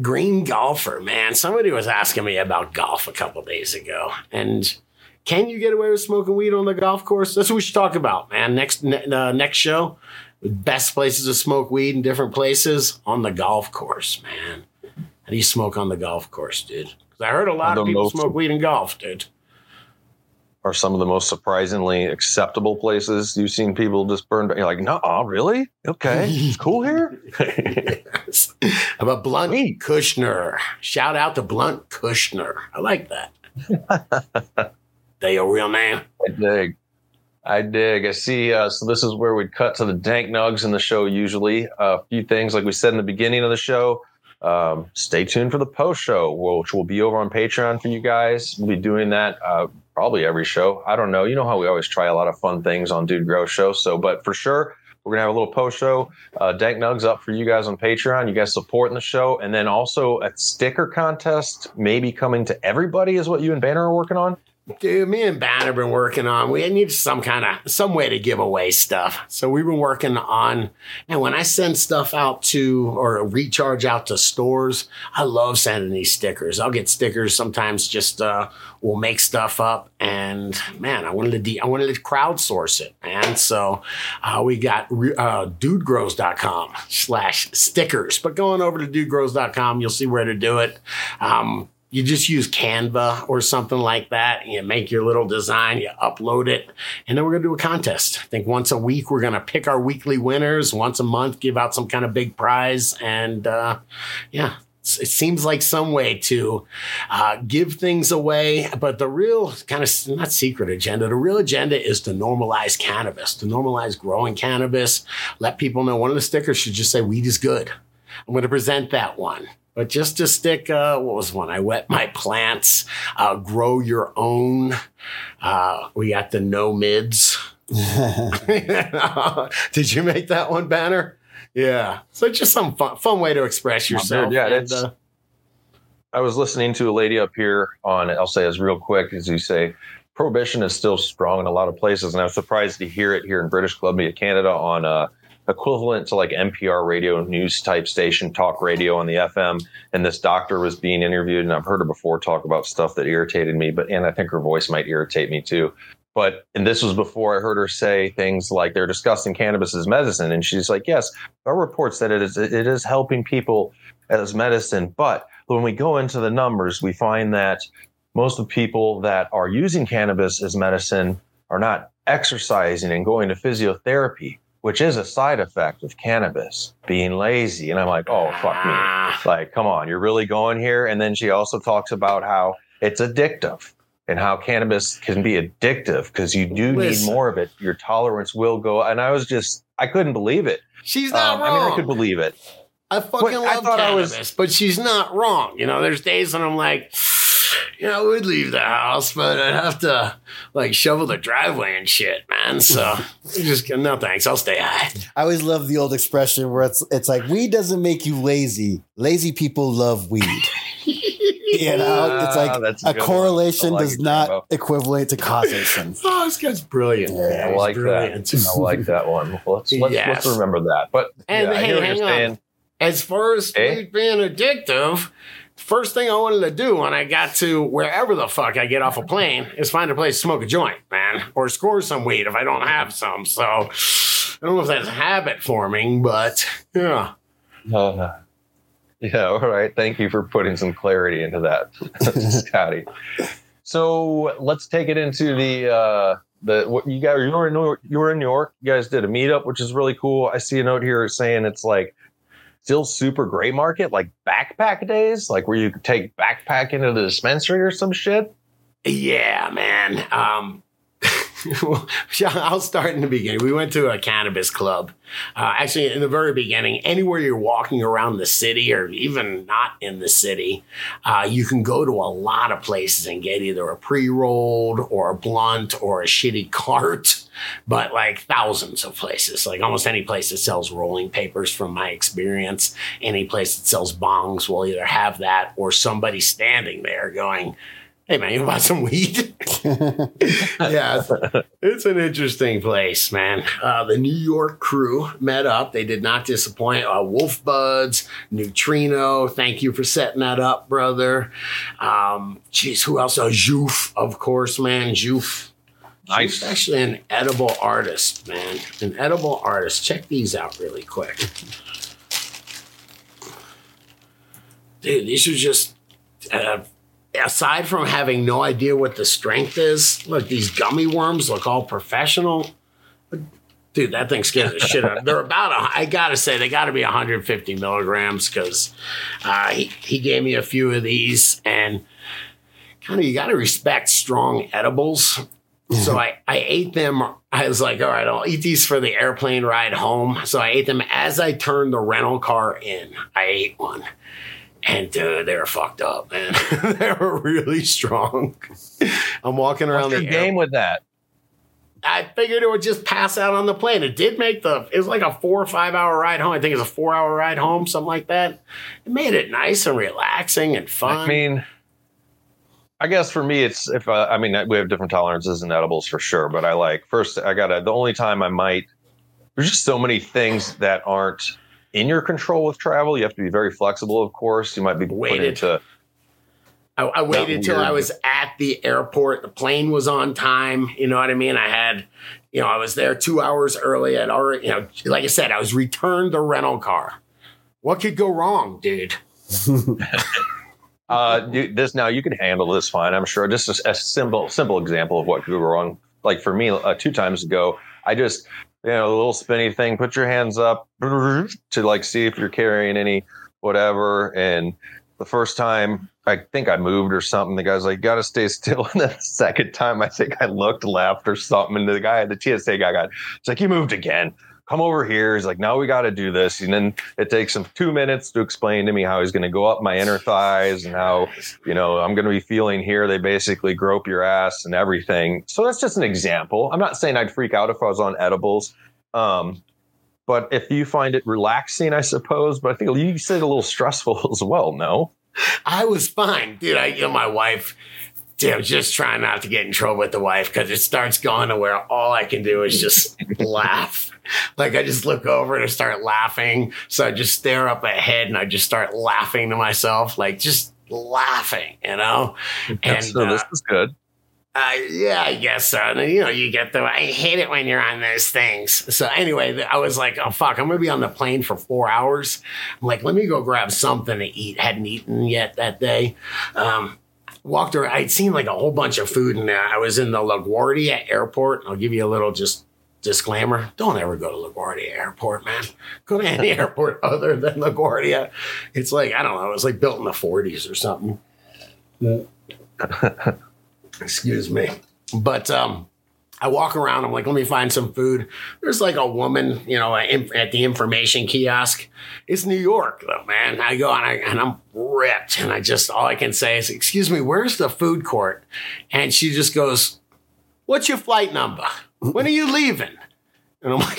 B: Green golfer, man. Somebody was asking me about golf a couple days ago, and can you get away with smoking weed on the golf course? That's what we should talk about, man. Next ne- uh, next show, best places to smoke weed in different places on the golf course, man. How do you smoke on the golf course, dude? Because I heard a lot of people
A: most-
B: smoke weed in golf, dude.
A: Are some of the most surprisingly acceptable places you've seen people just burn? You're like, no, really? Okay, it's cool here.
B: How about Blunt
A: Sweet.
B: Kushner? Shout out to Blunt Kushner. I like that. they your real name?
A: I dig. I dig. I see. Uh, so this is where we'd cut to the dank nugs in the show. Usually, a few things like we said in the beginning of the show. Um, stay tuned for the post show, which will be over on Patreon for you guys. We'll be doing that uh, probably every show. I don't know. You know how we always try a lot of fun things on Dude Grow Show. So, but for sure, we're gonna have a little post show. Uh, dank nugs up for you guys on Patreon. You guys supporting the show, and then also a sticker contest, maybe coming to everybody, is what you and Banner are working on.
B: Dude, me and Ban have been working on. We need some kind of some way to give away stuff. So we've been working on. And when I send stuff out to or recharge out to stores, I love sending these stickers. I'll get stickers sometimes. Just uh, we'll make stuff up, and man, I wanted to de- I wanted to crowdsource it, and So uh, we got re- uh, dudegrows.com slash stickers. But going over to dudegrows.com, you'll see where to do it. Um, you just use Canva or something like that. You make your little design, you upload it, and then we're going to do a contest. I think once a week, we're going to pick our weekly winners. Once a month, give out some kind of big prize. And uh, yeah, it seems like some way to uh, give things away. But the real kind of not secret agenda, the real agenda is to normalize cannabis, to normalize growing cannabis. Let people know one of the stickers should just say weed is good. I'm going to present that one. But just to stick, uh, what was one? I wet my plants, uh, grow your own. Uh, we got the no mids. Did you make that one, Banner? Yeah. So just some fun, fun way to express
A: dude,
B: yourself.
A: yeah,
B: And,
A: that's-
B: uh,
A: I was listening to a lady up here on, I'll say as real quick as you say, prohibition is still strong in a lot of places. And I was surprised to hear it here in British Columbia, Canada on uh, equivalent to like NPR radio news type station, talk radio on the FM. And this doctor was being interviewed, and I've heard her before talk about stuff that irritated me, but and I think her voice might irritate me too. But and this was before I heard her say things like they're discussing cannabis as medicine, and she's like, "Yes, are reports that it is it is helping people as medicine, but when we go into the numbers, we find that most of the people that are using cannabis as medicine are not exercising and going to physiotherapy, which is a side effect of cannabis, being lazy. And I'm like, oh, fuck me. Like, come on, you're really going here? And then she also talks about how it's addictive and how cannabis can be addictive because you do
B: Listen.
A: need more of it. Your tolerance will go. And I was just, I couldn't believe it.
B: She's not
A: Um,
B: wrong.
A: I mean, I could believe it.
B: I fucking
A: But
B: love
A: I
B: cannabis,
A: was-
B: but she's not wrong. You know, there's days when I'm like, you know, I would leave the house, but I'd have to like shovel the driveway and shit, man. So I just no thanks. I'll stay high.
D: I always love the old expression where it's it's like weed doesn't make you lazy. Lazy people love weed. You know, it's
A: Ah,
D: like
A: that's a
D: a correlation
A: like
D: does
A: it,
D: not
A: Rambo.
D: equivalent to causation.
B: Oh, this guy's brilliant.
D: Yeah,
A: I like
B: brilliant.
A: that. I like that one. Let's let's,
B: Yes.
A: let's remember that. But
B: And
A: yeah, I
B: hey,
A: hear what
B: hang
A: you're
B: on.
A: saying.
B: As far as
A: Eh?
B: weed being addictive, first thing I wanted to do when I got to wherever the fuck I get off a plane is find a place to smoke a joint, man, or score some weed if I don't have some. So I don't know if that's habit forming, but yeah.
A: Uh, yeah, all right. Thank you for putting some clarity into that, Scotty. So let's take it into the uh, the what you guys you were in New York, you were in New York. You guys did a meetup, which is really cool. I see a note here saying it's like still super gray market, like backpack days, like where you could take backpack into the dispensary or some shit.
B: Yeah, man. Um, I'll start in the beginning. We went to a cannabis club. Uh, actually, in the very beginning, anywhere you're walking around the city or even not in the city, uh, you can go to a lot of places and get either a pre rolled or a blunt or a shitty cart, but like thousands of places. Like almost any place that sells rolling papers, from my experience, any place that sells bongs will either have that or somebody standing there going, Hey man, you want some weed? yeah, it's, it's an interesting place, man. Uh, the New York crew met up. They did not disappoint. Uh, Wolf Buds, Neutrino. Thank you for setting that up, brother. Um, geez, who else? Uh, Joof, of course, man. Joof.
A: Nice.
B: Joof's actually an edible artist, man. An edible artist. Check these out really quick. Dude, these are just. Uh, aside from having no idea what the strength is, look, these gummy worms look all professional. Dude, that thing scares the shit out. of They're about, a, I gotta say, they gotta be 150 milligrams because uh, he, he gave me a few of these and kind of, you gotta respect strong edibles. So mm-hmm. I, I ate them. I was like, all right, I'll eat these for the airplane ride home. So I ate them as I turned the rental car in. I ate one. And dude, they were fucked up, man. they were really strong. I'm walking around
A: What's your
B: the
A: game with that?
B: I figured it would just pass out on the plane. It did make the. It was like a four or five hour ride home. I think it's a four hour ride home, something like that. It made it nice and relaxing and fun.
A: I mean, I guess for me, it's if uh, I mean we have different tolerances in edibles for sure, but I like first I gotta the only time I might there's just so many things that aren't in your control with travel. You have to be very flexible, of course. You might be
B: Waited.
A: into
B: I, I waited till
A: weird.
B: I was at the airport. The plane was on time. You know what I mean? I had, you know, I was there two hours early. I'd already, you know, like I said, I was returned the rental car. What could go wrong, dude?
A: uh you, this now you can handle this fine. I'm sure. Just a, a simple simple example of what could go wrong. Like for me, uh, two times ago, I just you know a little spinny thing. Put your hands up to like see if you're carrying any whatever. And the first time, I think I moved or something. The guy's like, "Got to stay still." And then the second time, I think I looked, left or something. And the guy, the TSA guy, got it's like, "You moved again." Come over here. He's like, now we got to do this. And then it takes him two minutes to explain to me how he's going to go up my inner thighs and how you know, I'm going to be feeling here. They basically grope your ass and everything. So that's just an example. I'm not saying I'd freak out if I was on edibles. Um, but if you find it relaxing, I suppose, but I think you said a little stressful as well. No,
B: I was fine, dude. I, you know, my wife Dude, I'm just trying not to get in trouble with the wife because it starts going to where all I can do is just laugh. Like I just look over and I start laughing. So I just stare up ahead and I just start laughing to myself, like just laughing, you know? And
A: so this
B: uh,
A: is good.
B: uh, yeah, I guess so. And then, you know, you get the, I hate it when you're on those things. So anyway, I was like, oh, fuck, I'm going to be on the plane for four hours. I'm like, let me go grab something to eat. Hadn't eaten yet that day. Um, walked around. I'd seen like a whole bunch of food and I was in the LaGuardia airport. I'll give you a little just disclaimer. Don't ever go to LaGuardia airport, man. Go to any airport other than LaGuardia. It's like, I don't know. It was like built in the 40s or something. Excuse me. But um, I walk around. I'm like, let me find some food. There's like a woman, you know, at the information kiosk. It's New York, though, man. I go and, I, and I'm ripped, and I just all I can say is, "Excuse me, where's the food court?" And she just goes, "What's your flight number? When are you leaving?" And I'm like,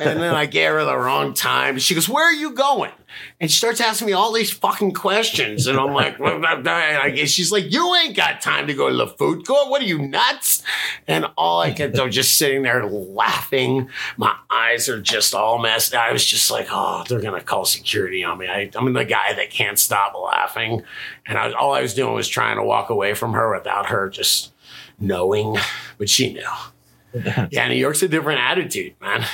B: and then I gave her the wrong time. She goes, Where are you going? And she starts asking me all these fucking questions. And I'm like, "Well, blah, blah," and I she's like, You ain't got time to go to the food court. What are you nuts? And all I could do, just sitting there laughing. My eyes are just all messed. I was just like, Oh, they're going to call security on me. I, I'm the guy that can't stop laughing. And I, all I was doing was trying to walk away from her without her just knowing, but she knew. Yeah, New York's a different attitude, man.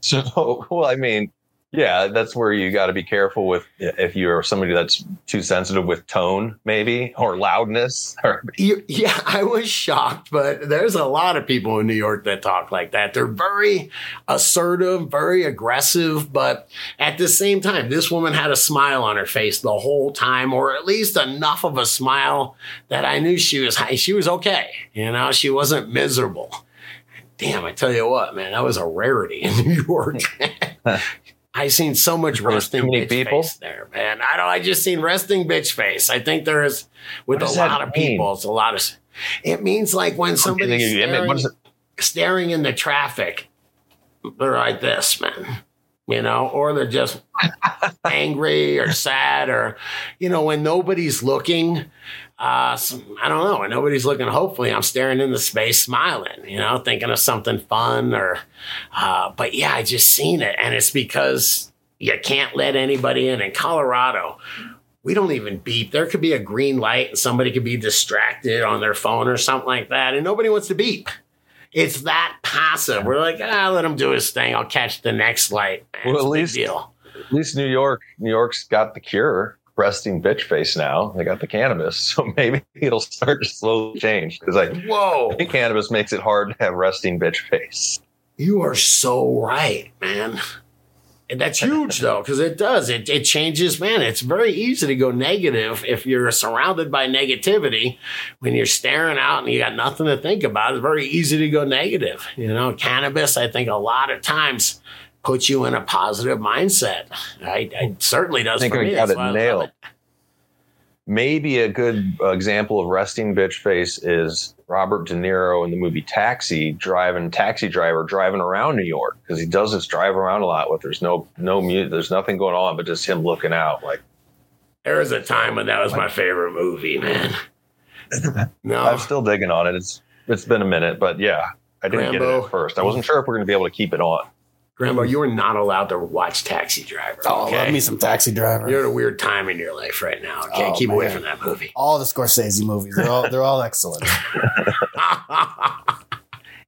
A: So, well, I mean, yeah, that's where you got to be careful with if you're somebody that's too sensitive with tone, maybe, or loudness. Or
B: yeah, I was shocked, but there's a lot of people in New York that talk like that. They're very assertive, very aggressive, but at the same time, this woman had a smile on her face the whole time, or at least enough of a smile that I knew she was she was okay. You know, she wasn't miserable. Damn, I tell you what, man, that was a rarity in New York. I seen so much resting bitch
A: people?
B: face there, man. I don't. I just seen resting bitch face. I think there is with a lot of
A: mean?
B: people. It's a lot of. It means like when somebody's
A: mean,
B: staring,
A: what is it?
B: staring in the traffic, they're like this, man. You know, or they're just angry or sad, or you know, when nobody's looking. Uh, some- I don't know. Nobody's looking, hopefully, I'm staring into space, smiling. You know, thinking of something fun, or. Uh, but yeah, I just seen it, and it's because you can't let anybody in. In Colorado, we don't even beep. There could be a green light and somebody could be distracted on their phone or something like that, and nobody wants to beep. It's that passive. We're like, ah, let him do his thing. I'll catch the next light. Man,
A: Well, at least-
B: deal.
A: At least New York, New York's got the cure, resting bitch face now. They got the cannabis, so maybe it'll start to slowly change. Because I
B: Whoa,
A: think cannabis makes it hard to have resting bitch face.
B: you are so right, man. And that's huge though, because it does. It it changes, man. It's very easy to go negative if you're surrounded by negativity. When you're staring out and you got nothing to think about, it's very easy to go negative. You know, cannabis, I think a lot of times puts you in a positive mindset. I, I certainly does
A: I think
B: for
A: we
B: me.
A: got
B: That's
A: it
B: I
A: nailed. Maybe a good example of resting bitch face is Robert De Niro in the movie Taxi, driving taxi driver driving around New York because he does this drive around a lot with there's no no mute, there's nothing going on but just him looking out like
B: There was a time when that was my favorite movie, man. No,
A: I'm still digging on it. It's it's been a minute, but yeah, I didn't get it
B: Rambo.
A: at first. I wasn't sure if we're going to be able to keep it on.
B: Grandma, you are not allowed to watch Taxi Driver.
D: Oh,
B: okay?
D: love me some Taxi Driver.
B: You're at a weird time in your life right now. Okay,
D: Oh,
B: keep away from that movie.
D: all the Scorsese movies, they're all they're all excellent.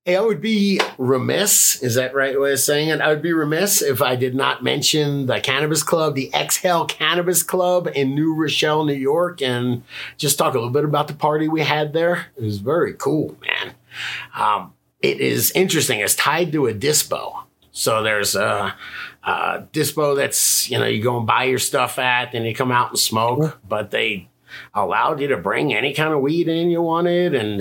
B: hey, I would be remiss. Is that right way of saying it? I would be remiss if I did not mention the Cannabis Club, the Exhale Cannabis Club in New Rochelle, New York, and just talk a little bit about the party we had there. It was very cool, man. Um, it is interesting. It's tied to a dispo. So there's a, a dispo that's, you know, you go and buy your stuff at, and you come out and smoke, but they allowed you to bring any kind of weed in you wanted. And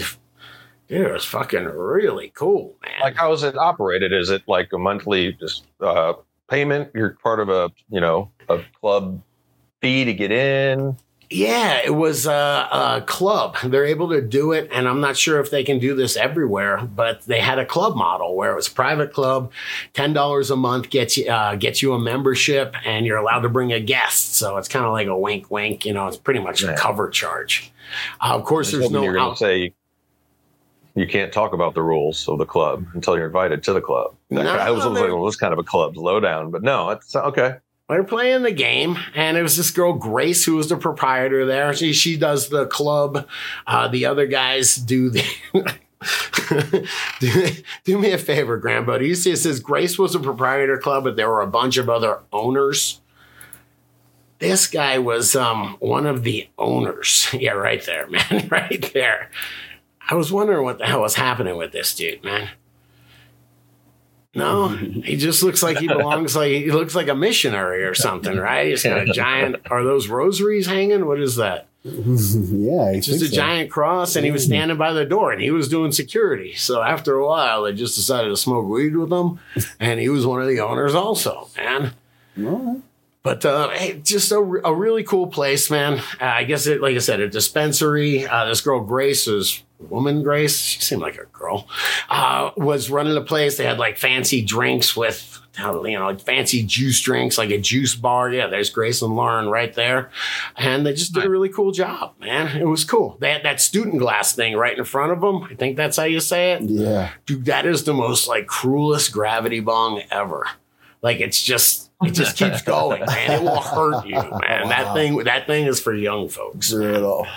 B: dude, it was fucking really cool, man.
A: Like, how is it operated? Is it like a monthly just uh, payment? You're part of a you know a club fee to get in.
B: Yeah, it was a, a club. They're able to do it, and I'm not sure if they can do this everywhere. But they had a club model where it was a private club, ten dollars a month gets you uh, gets you a membership, and you're allowed to bring a guest. So it's kind of like a wink, wink. You know, it's pretty much a cover charge. Uh, of course, there's no.
A: you're going
B: out-
A: to say you can't talk about the rules of the club until you're invited to the club. That
B: No,
A: I was
B: they're-
A: like, well, this kind of a club's lowdown, but no, it's okay.
B: They're playing the game, and it was this girl Grace who was the proprietor there. She she does the club. Uh, the other guys do the. do, do me a favor, Grandpa. Do you see it says Grace was a proprietor club, but there were a bunch of other owners. This guy was um, one of the owners. Yeah, right there, man. Right there. I was wondering what the hell was happening with this dude, man. No, he just looks like he belongs like he looks like a missionary or something, right? He's got a giant. Are those rosaries hanging? What is that?
D: yeah, I
B: Just a
D: so.
B: giant cross, and he was standing by the door, and he was doing security. So after a while, they just decided to smoke weed with him, and he was one of the owners also, man.
D: All right.
B: But uh, hey, just a, a really cool place, man. Uh, I guess it, like I said, a dispensary. Uh, this girl Grace is woman Grace. She seemed like a girl. Uh, was running the place. They had like fancy drinks with you know like fancy juice drinks, like a juice bar. Yeah, there's Grace and Lauren right there, and they just did a really cool job, man. It was cool. They had that Stündenglass thing right in front of them. I think that's how you say it
D: Yeah.
B: dude, that is the most like cruelest gravity bong ever. Like it's just it just keeps going, man. It will hurt you, man. That thing that thing is for young folks.
D: Brutal.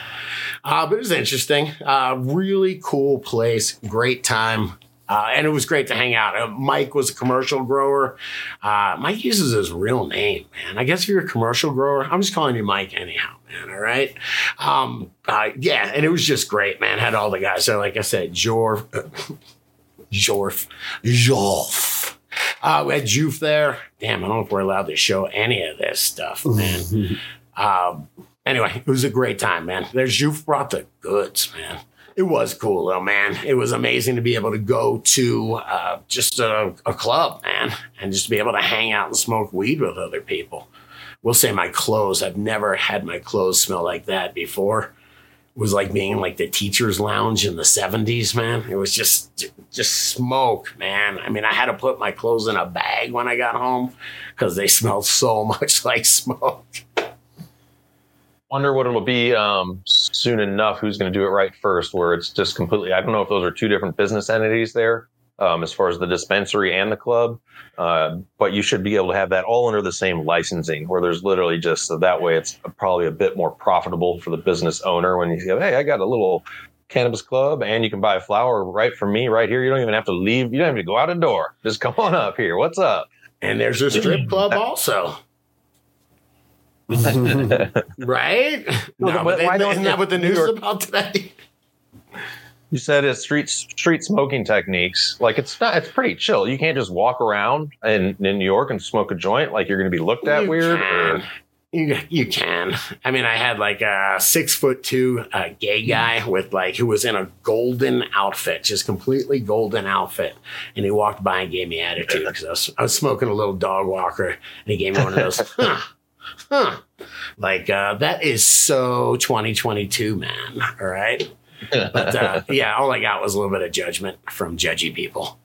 B: Uh, but it was interesting. Uh, really cool place, great time. Uh, and it was great to hang out. Uh, Mike was a commercial grower. Uh, Mike uses his real name, man. I guess if you're a commercial grower, I'm just calling you Mike anyhow, man. All right. Um, uh, yeah, and it was just great, man. Had all the guys there, like I said, Jorf, Jorf, Jorf. Uh, we had Joof there. Damn, I don't know if we're allowed to show any of this stuff, man. Um, anyway, it was a great time, man. There's Joof brought the goods, man. It was cool, though, man. It was amazing to be able to go to uh, just a, a club, man, and just be able to hang out and smoke weed with other people. We'll say my clothes. I've never had my clothes smell like that before. It was like being in like the teacher's lounge in the 70s, man. It was just just smoke, man. I mean, I had to put my clothes in a bag when I got home because they smelled so much like smoke.
A: Wonder what it'll be um, soon enough. Who's going to do it right first? Where it's just completely. I don't know if those are two different business entities there, um, as far as the dispensary and the club. Uh, but you should be able to have that all under the same licensing, where there's literally just so that way it's probably a bit more profitable for the business owner when you go, hey, I got a little cannabis club and you can buy a flower right from me right here. You don't even have to leave. You don't have to go out a door. Just come on up here. What's up?
B: And there's a strip club also, right?
A: No,
B: No,
A: but
B: but
A: why
B: isn't that what the news is
A: York-
B: about today?
A: You said it's street street smoking techniques. Like it's not. It's pretty chill. You can't just walk around in, in New York and smoke a joint like you're going to be looked at
B: You
A: weird.
B: can. You, you can. I mean, I had like a six foot two uh, gay guy with like who was in a golden outfit, just completely golden outfit, and he walked by and gave me attitude because I was, I was smoking a little dog walker, and he gave me one of those, huh, huh. Like uh, that is so 2022, man. All right, but uh, yeah, all I got was a little bit of judgment from judgy people.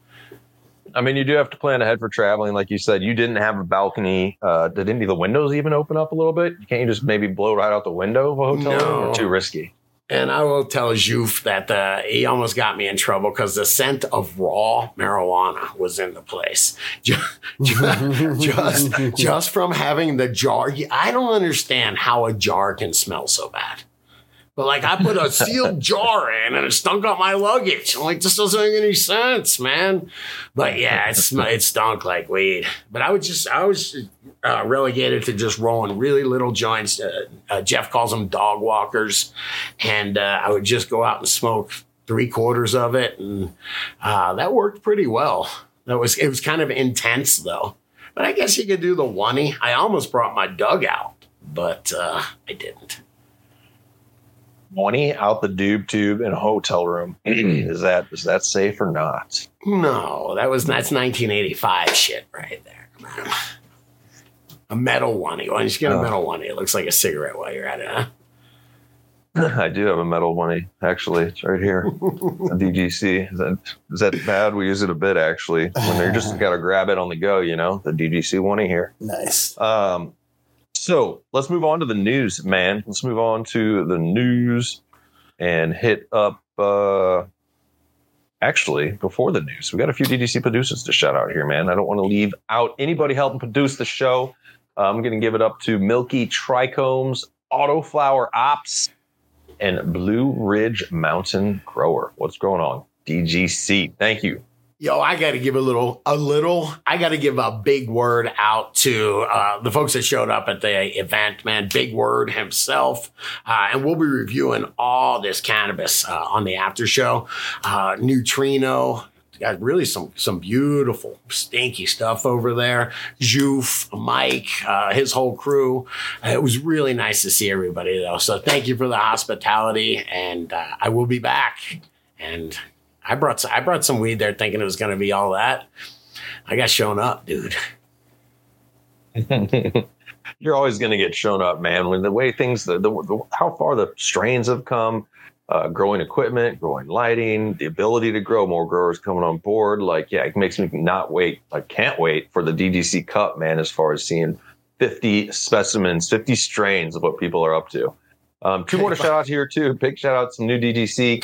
A: I mean, you do have to plan ahead for traveling. Like you said, you didn't have a balcony. Uh, did any of the windows even open up a little bit? Can't you just maybe blow right out the window of a hotel room?
B: No.
A: Or too risky?
B: And I will tell Joof that uh, he almost got me in trouble because the scent of raw marijuana was in the place. Just, just, just from having the jar. I don't understand how a jar can smell so bad. But like I put a sealed jar in and it stunk up my luggage. I'm like, this doesn't make any sense, man. But yeah, it, sm- it stunk like weed. But I was just, I was uh, relegated to just rolling really little joints. Uh, uh, Jeff calls them dog walkers. And uh, I would just go out and smoke three quarters of it. And uh, that worked pretty well. That was, it was kind of intense though. But I guess you could do the oney. I almost brought my dug out, but uh, I didn't.
A: Money out the doob tube in a hotel room. is that is that safe or not?
B: No, that was that's 1985 shit right there. A metal one. Why don't you get a metal one? It looks like a cigarette while you're at it, huh?
A: I do have a metal money, actually. It's right here. a DGC. Is that, is that bad? We use it a bit, actually. When they're just got to grab it on the go, you know, the DGC one here.
D: Nice.
A: Um, so let's move on to the news, man. Let's move on to the news and hit up. Uh, actually, before the news, we got a few DDC producers to shout out here, man. I don't want to leave out anybody helping produce the show. I'm going to give it up to Milky Trichomes, Autoflower Ops, and Blue Ridge Mountain Grower. What's going on? DGC. Thank you.
B: Yo, I got to give a little, a little, I got to give a big word out to uh, the folks that showed up at the event, man. Big word himself. Uh, and we'll be reviewing all this cannabis uh, on the after show. Uh, Neutrino, got really some some beautiful stinky stuff over there. Joof, Mike, uh, his whole crew. It was really nice to see everybody though. So thank you for the hospitality, and uh, I will be back. And I brought some, I brought some weed there, thinking it was going to be all that. I got shown up, dude.
A: You're always going to get shown up, man. When the way things, the, the, the how far the strains have come, uh, growing equipment, growing lighting, the ability to grow more growers coming on board. Like, yeah, it makes me not wait. I can't wait for the DDC Cup, man, as far as seeing 50 specimens, 50 strains of what people are up to. Um, two more to shout out here, too. Big shout out to some new DDC.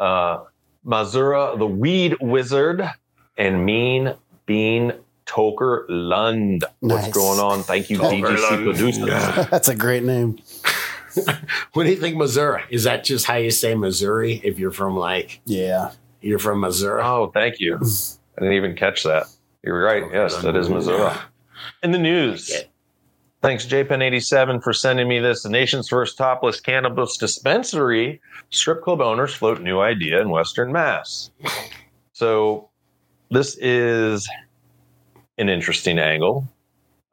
A: uh, Mazura, the Weed Wizard, and Mean Bean Toker Lund. What's going on? Thank you,
B: Toker
A: DGC
B: Lund.
A: producers.
B: Yeah.
D: That's a great name.
B: What do you think, Missouri? Is that just how you say Missouri? If you're from like
D: Yeah.
B: you're from Missouri?
A: Oh, thank you. I didn't even catch that. You're right. Yes, that is Missouri. In the news. Thanks, JPen87, for sending me this. The nation's first topless cannabis dispensary. Strip club owners float new idea in Western Mass. So, this is an interesting angle.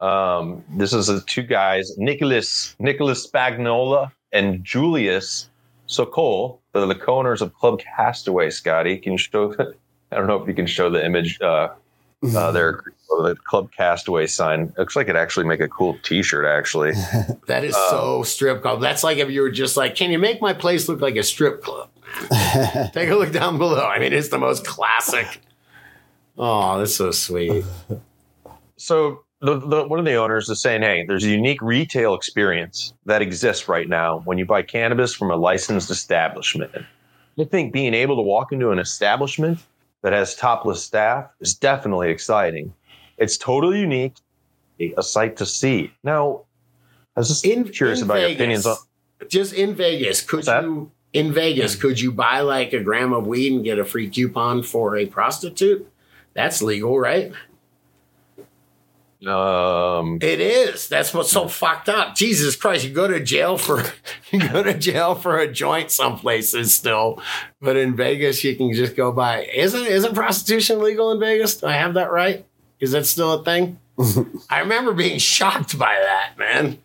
A: Um, this is the two guys, Nicholas Nicholas Spagnola and Julius Sokol, the, the co-owners of Club Castaway. Scotty, can you show? I don't know if you can show the image. Uh, uh, the Club Castaway sign looks like it actually make a cool T-shirt. Actually,
B: That is so um, strip club. That's like if you were just like, can you make my place look like a strip club? Take a look down below. I mean, it's the most classic. Oh, that's so sweet.
A: so the, the one of the owners is saying, "Hey, there's a unique retail experience that exists right now when you buy cannabis from a licensed establishment. I think being able to walk into an establishment that has topless staff is definitely exciting. It's totally unique, a sight to see. Now, I was just
B: In,
A: curious
B: in
A: about your opinions on."
B: just in Vegas, could you in Vegas could you buy like a gram of weed and get a free coupon for a prostitute? That's legal, right?
A: Um,
B: It is. That's what's so fucked up. Jesus Christ, you go to jail for you go to jail for a joint some places still, but in Vegas you can just go buy. Isn't isn't prostitution legal in Vegas? Do I have that right? Is that still a thing? I remember being shocked by that, man.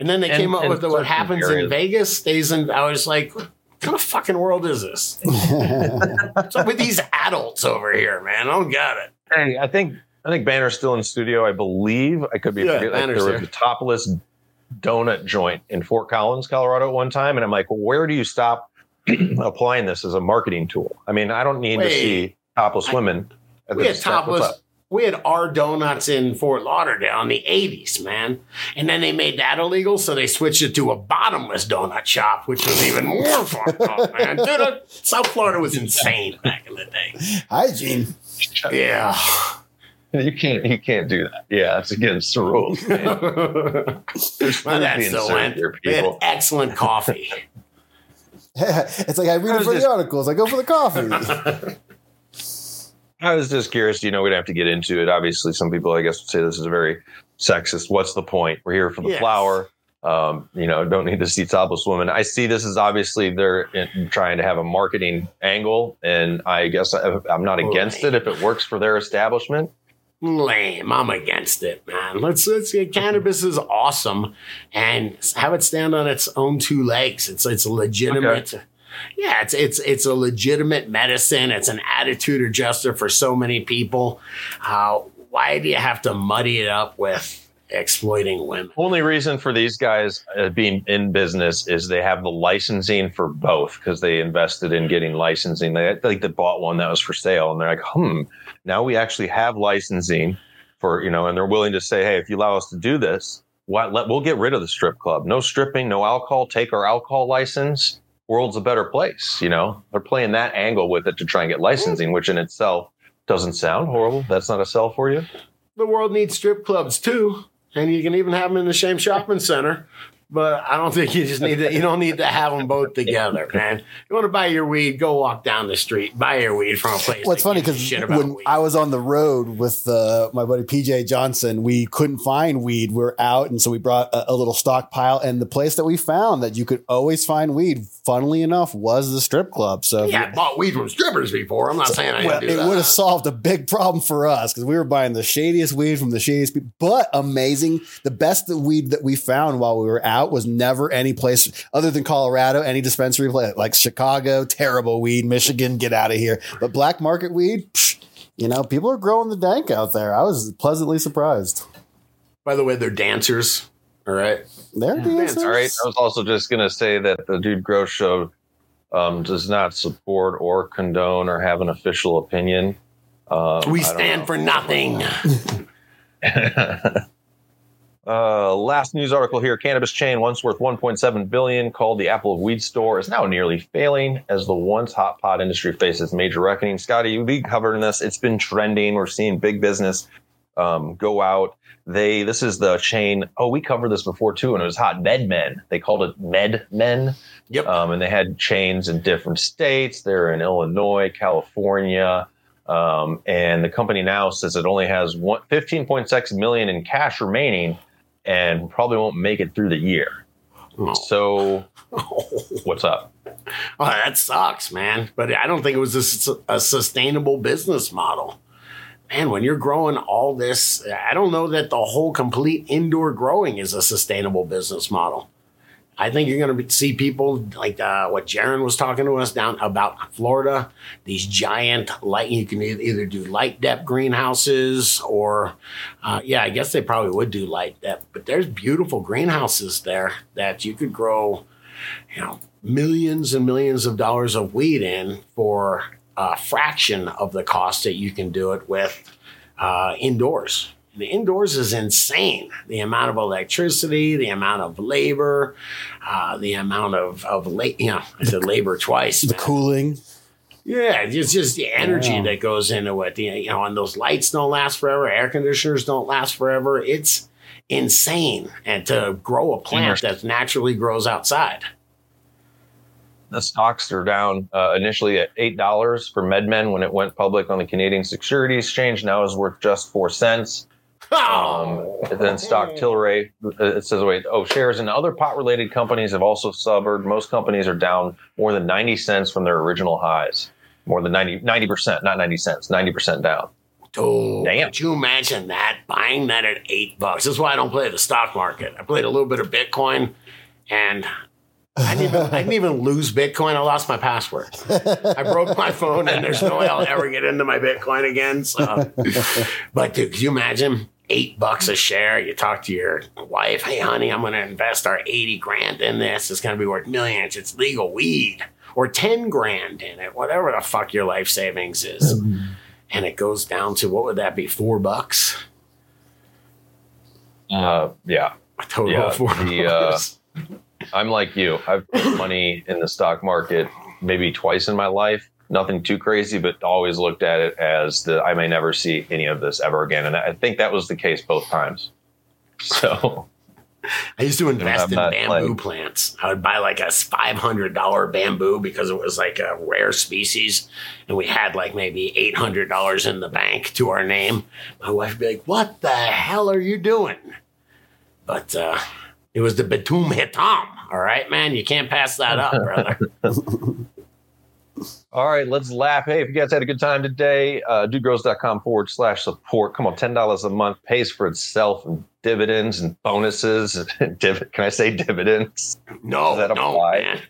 B: And then they
A: And-
B: came up with the, what
A: certain
B: happens in. Vegas stays in. I was like, what kind of fucking world is this? What's up with these adults over here, man? I don't got it.
A: Hey, I think I think Banner's still in the studio. I believe I could be
B: Yeah,
A: forgetting. Like,
B: Banner's
A: there was
B: there.
A: a topless donut joint in Fort Collins, Colorado, at one time, and I'm like, where do you stop applying this as a marketing tool? I mean, I don't need to see topless
B: I-
A: women. at
B: We
A: the
B: had
A: dispense- what's
B: topless.
A: Up?
B: We had our donuts in Fort Lauderdale in the 80s, man. And then they made that illegal, so they switched it to a bottomless donut shop, which was even more fucked up, man. Dude, uh, South Florida was insane back in the day.
D: Hygiene.
B: Yeah.
A: You can't. You can't do that. Yeah, that's against the rules. Man.
B: well,
A: There's food
B: that
A: being
B: still
A: served
B: went.
A: here,
B: They had excellent coffee.
D: it's like I read it for
A: just-
D: the articles. I go for the coffee.
A: I was just curious. You know, we'd have to get into it. Obviously, some people, I guess, would say this is a very sexist. What's the point? We're here for the
B: Yes.
A: flower. Um, you know, don't need to see topless women. I see this as obviously they're in- trying to have a marketing angle, and I guess I, I'm not against it if it works for their establishment.
B: lame. I'm against it, man. Let's let's get cannabis is awesome and have it stand on its own two legs. It's it's legitimate. Yeah, it's it's it's a legitimate medicine. It's an attitude adjuster for so many people. Uh, why do you have to muddy it up with exploiting women.
A: Only reason for these guys uh, being in business is they have the licensing for both because they invested in getting licensing. They like they bought one that was for sale, and they're like, hmm, now we actually have licensing for you know, and they're willing to say, hey, if you allow us to do this, what, let, we'll get rid of the strip club. No stripping, no alcohol. Take our alcohol license. World's a better place. You know, they're playing that angle with it to try and get licensing, which in itself doesn't sound horrible. That's not a sell for you.
B: The world needs strip clubs too, and you can even have them in the same shopping center. But I don't think you just need to. You don't need to have them both together, man. You want to buy your weed? Go walk down the street, buy your weed from a place.
D: Well, funny because when
B: weed.
D: I was on the road with uh, my buddy PJ Johnson, we couldn't find weed. We are out, and so we brought a, a little stockpile. And the place that we found that you could always find weed, funnily enough, was the strip club. So
B: yeah,
D: you-
B: I bought weed from strippers before. I'm not saying I
D: well, it would have solved a big problem for us because we were buying the shadiest weed from the shadiest people. But amazing, the best weed that we found while we were out was never any place other than Colorado, any dispensary place like Chicago, terrible weed, Michigan, get out of here. But black market weed, psh, you know, people are growing the dank out there. I was pleasantly surprised.
B: By the way, they're dancers. All right.
D: They're dancers.
A: All right. I was also just going to say that the Dude Grows Show um, does not support or condone or have an official opinion. Um,
B: We stand
A: know.
B: for nothing.
A: Uh, last news article here: Cannabis chain once worth 1.7 billion, called the Apple of Weed store, is now nearly failing as the once hot pot industry faces major reckoning. Scotty, you be covering this. It's been trending. We're seeing big business um, go out. They this is the chain. Oh, we covered this before too, and it was hot. MedMen. They called it MedMen.
B: Yep.
A: Um, and they had chains in different states. They're in Illinois, California. Um, and the company now says it only has one, 15.6 million in cash remaining and probably won't make it through the year.
B: Oh.
A: So, what's up?
B: Oh, that sucks, man. But I don't think it was a, a sustainable business model. Man, when you're growing all this, I don't know that the whole complete indoor growing is a sustainable business model. I think you're going to see people like uh, what Jaron was talking to us down about Florida. These giant light, you can either do light depth greenhouses or, uh, yeah, I guess they probably would do light depth. But there's beautiful greenhouses there that you could grow, you know, millions and millions of dollars of weed in for a fraction of the cost that you can do it with uh, indoors. The indoors is insane. The amount of electricity, the amount of labor, uh, the amount of of la- you know, I said labor twice.
D: The
B: man.
D: cooling.
B: Yeah, it's just the energy
D: Yeah.
B: that goes into it. The, you know, and those lights don't last forever. Air conditioners don't last forever. It's insane. And to grow a plant that naturally grows outside.
A: The stocks are down uh, initially at $8 for MedMen when it went public on the Canadian Securities Exchange. Now is worth just 4 cents. Um, then stock Tilray, uh, it says, wait, oh, shares in other pot related companies have also suffered. Most companies are down more than 90 cents from their original highs. More than 90, 90%, not 90 cents, 90% down.
B: Dude,
A: Damn.
B: could you imagine that? Buying that at eight bucks. This is why I don't play the stock market. I played a little bit of Bitcoin and I didn't, even, I didn't even lose Bitcoin. I lost my password. I broke my phone and there's no way I'll ever get into my Bitcoin again. So, but dude, could you imagine eight bucks a share? You talk to your wife, hey, honey, I'm going to invest our 80 grand in this. It's going to be worth millions. It's legal weed or 10 grand in it, whatever the fuck your life savings is and it goes down to what would that be? Four bucks.
A: Uh, yeah.
B: A total
A: Yeah,
B: of four
A: the, uh. I'm like you. I've put money in the stock market maybe twice in my life. Nothing too crazy, but always looked at it as the I may never see any of this ever again. And I think that was the case both times. So
B: I used to invest in bamboo
A: playing.
B: plants. I would buy like a five hundred dollar bamboo because it was like a rare species, and we had like maybe eight hundred dollars in the bank to our name. My wife would be like, "What the hell are you doing?" But uh, it was the Betung Hitam. All right, man, you can't pass that up, brother.
A: All right, let's laugh. Hey, if you guys had a good time today, uh, dudegrows.com forward slash support. Come on, $10 a month pays for itself and dividends and bonuses. Div- Can I say dividends?
B: No,
A: Does that
B: no,
A: apply?
B: man.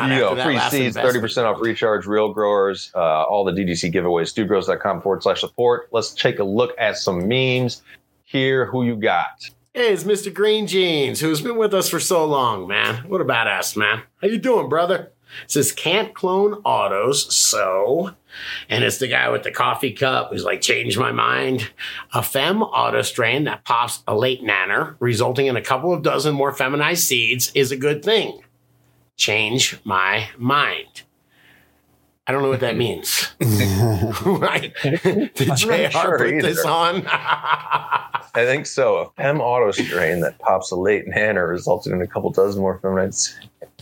A: you
B: after
A: free seeds, 30% off recharge, real growers, uh, all the DDC giveaways, dudegrows.com forward slash support. Let's take a look at some memes. Here, who you got?
B: Hey, it's Mr. Green Jeans, who's been with us for so long, man. What a badass, man. How you doing, brother? It says can't clone autos, so. And it's the guy with the coffee cup who's like, changed my mind. A fem auto strain that pops a late nanner, resulting in a couple of dozen more feminized seeds, is a good thing. Change my mind. I don't know what that mm-hmm. means. right? Did
A: I'm
B: JR
A: sure
B: put this on?
A: I think so. A PEM auto strain that pops a late nanner resulted in a couple dozen more feminines.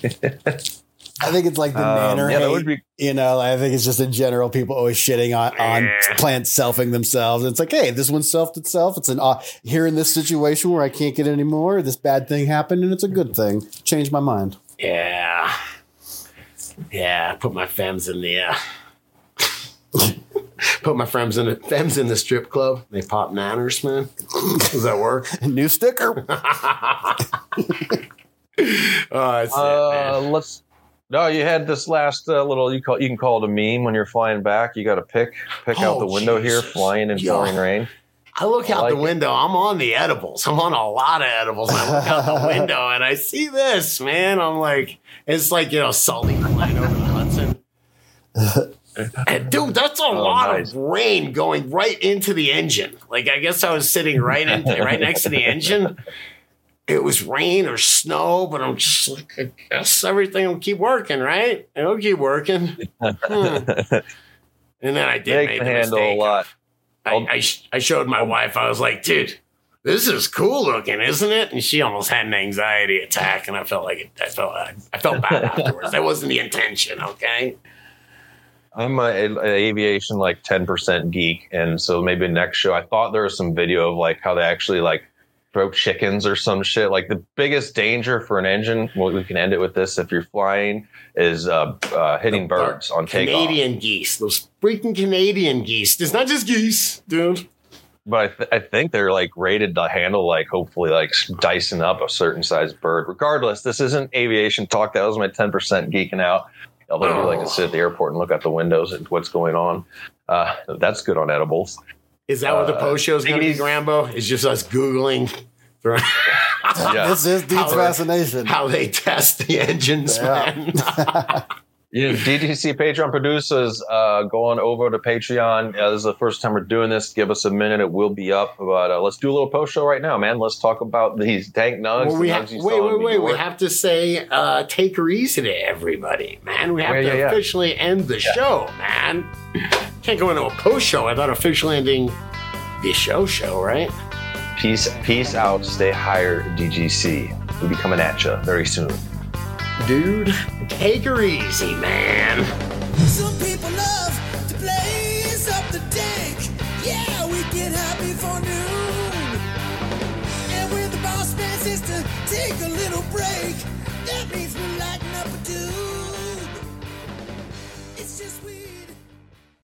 D: I think it's like the
A: Um,
D: nanner
A: yeah, that would be
D: you know, I think it's just in general, people always shitting on, on plants selfing themselves. It's like, hey, this one selfed itself. It's an, uh, here in this situation where I can't get any more, this bad thing happened and it's a good thing. Changed my mind.
B: Yeah. Yeah, I put my femmes in the uh put my femmes in the femmes in the strip club. They pop nanners, man. Does that work?
D: New sticker.
B: Oh,
A: Uh,
B: it,
A: let's. No, you had this last uh, little. You call you can call it a meme when you're flying back. You got to pick pick out
B: Oh,
A: the window here, flying in
B: Yo.
A: pouring rain.
B: I look
A: I
B: out
A: like
B: the
A: it.
B: window. I'm on the edibles. I'm on a lot of edibles. I look out the window and I see this, man. I'm like, it's like, you know, Sully flying over the Hudson. And dude, that's a lot
A: Oh, nice.
B: of rain going right into the engine. Like I guess I was sitting right in right next to the engine. It was rain or snow, but I'm just like, I guess everything will keep working, right? It'll keep working. Hmm. And then I did make the
A: handle a
B: mistake.
A: lot.
B: I, I, I showed my wife, I was like, dude, this is cool looking, isn't it? And she almost had an anxiety attack, and I felt like it, I felt I felt bad afterwards. That wasn't the intention, okay?
A: I'm a, a aviation like 10% geek, and so maybe next show. I thought there was some video of like how they actually like throw chickens or some shit. Like the biggest danger for an engine, well, we can end it with this: if you're flying, is uh, uh, hitting birds on takeoff.
B: Canadian geese, those freaking Canadian geese. It's not just geese, dude.
A: But I, th- I think they're like rated to handle like hopefully like dicing up a certain size bird. Regardless, this isn't aviation talk. That was my 10% geeking out. Although I do like to sit at the airport and look out the windows at what's going on. Uh, that's good on edibles.
B: Is that what the
A: Uh,
B: post show is going to be,
A: ladies-
B: Rambo? It's just us Googling
A: Yeah.
D: This is Dean's
B: How-
D: fascination.
B: how they test the engines,
D: Yeah.
B: man.
A: Yeah, DTC Patreon producers, uh, go on over to Patreon. Uh, this is the first time we're doing this. Give us a minute; it will be up. But uh, let's do a little post show right now, man. Let's talk about these tank nugs.
B: Well, we
A: the
B: have,
A: nugs you
B: wait, wait, wait. We have to say, uh, take her easy to everybody, man. We have
A: Yeah,
B: to
A: yeah, yeah.
B: officially end the show, man. Can't go into a post show without officially ending the show show, right?
A: Peace, peace out. Stay higher, DGC. We'll be coming at you very soon.
B: Dude, take her easy, man.
E: Some people love to blaze up the dank. Yeah, we get happy for new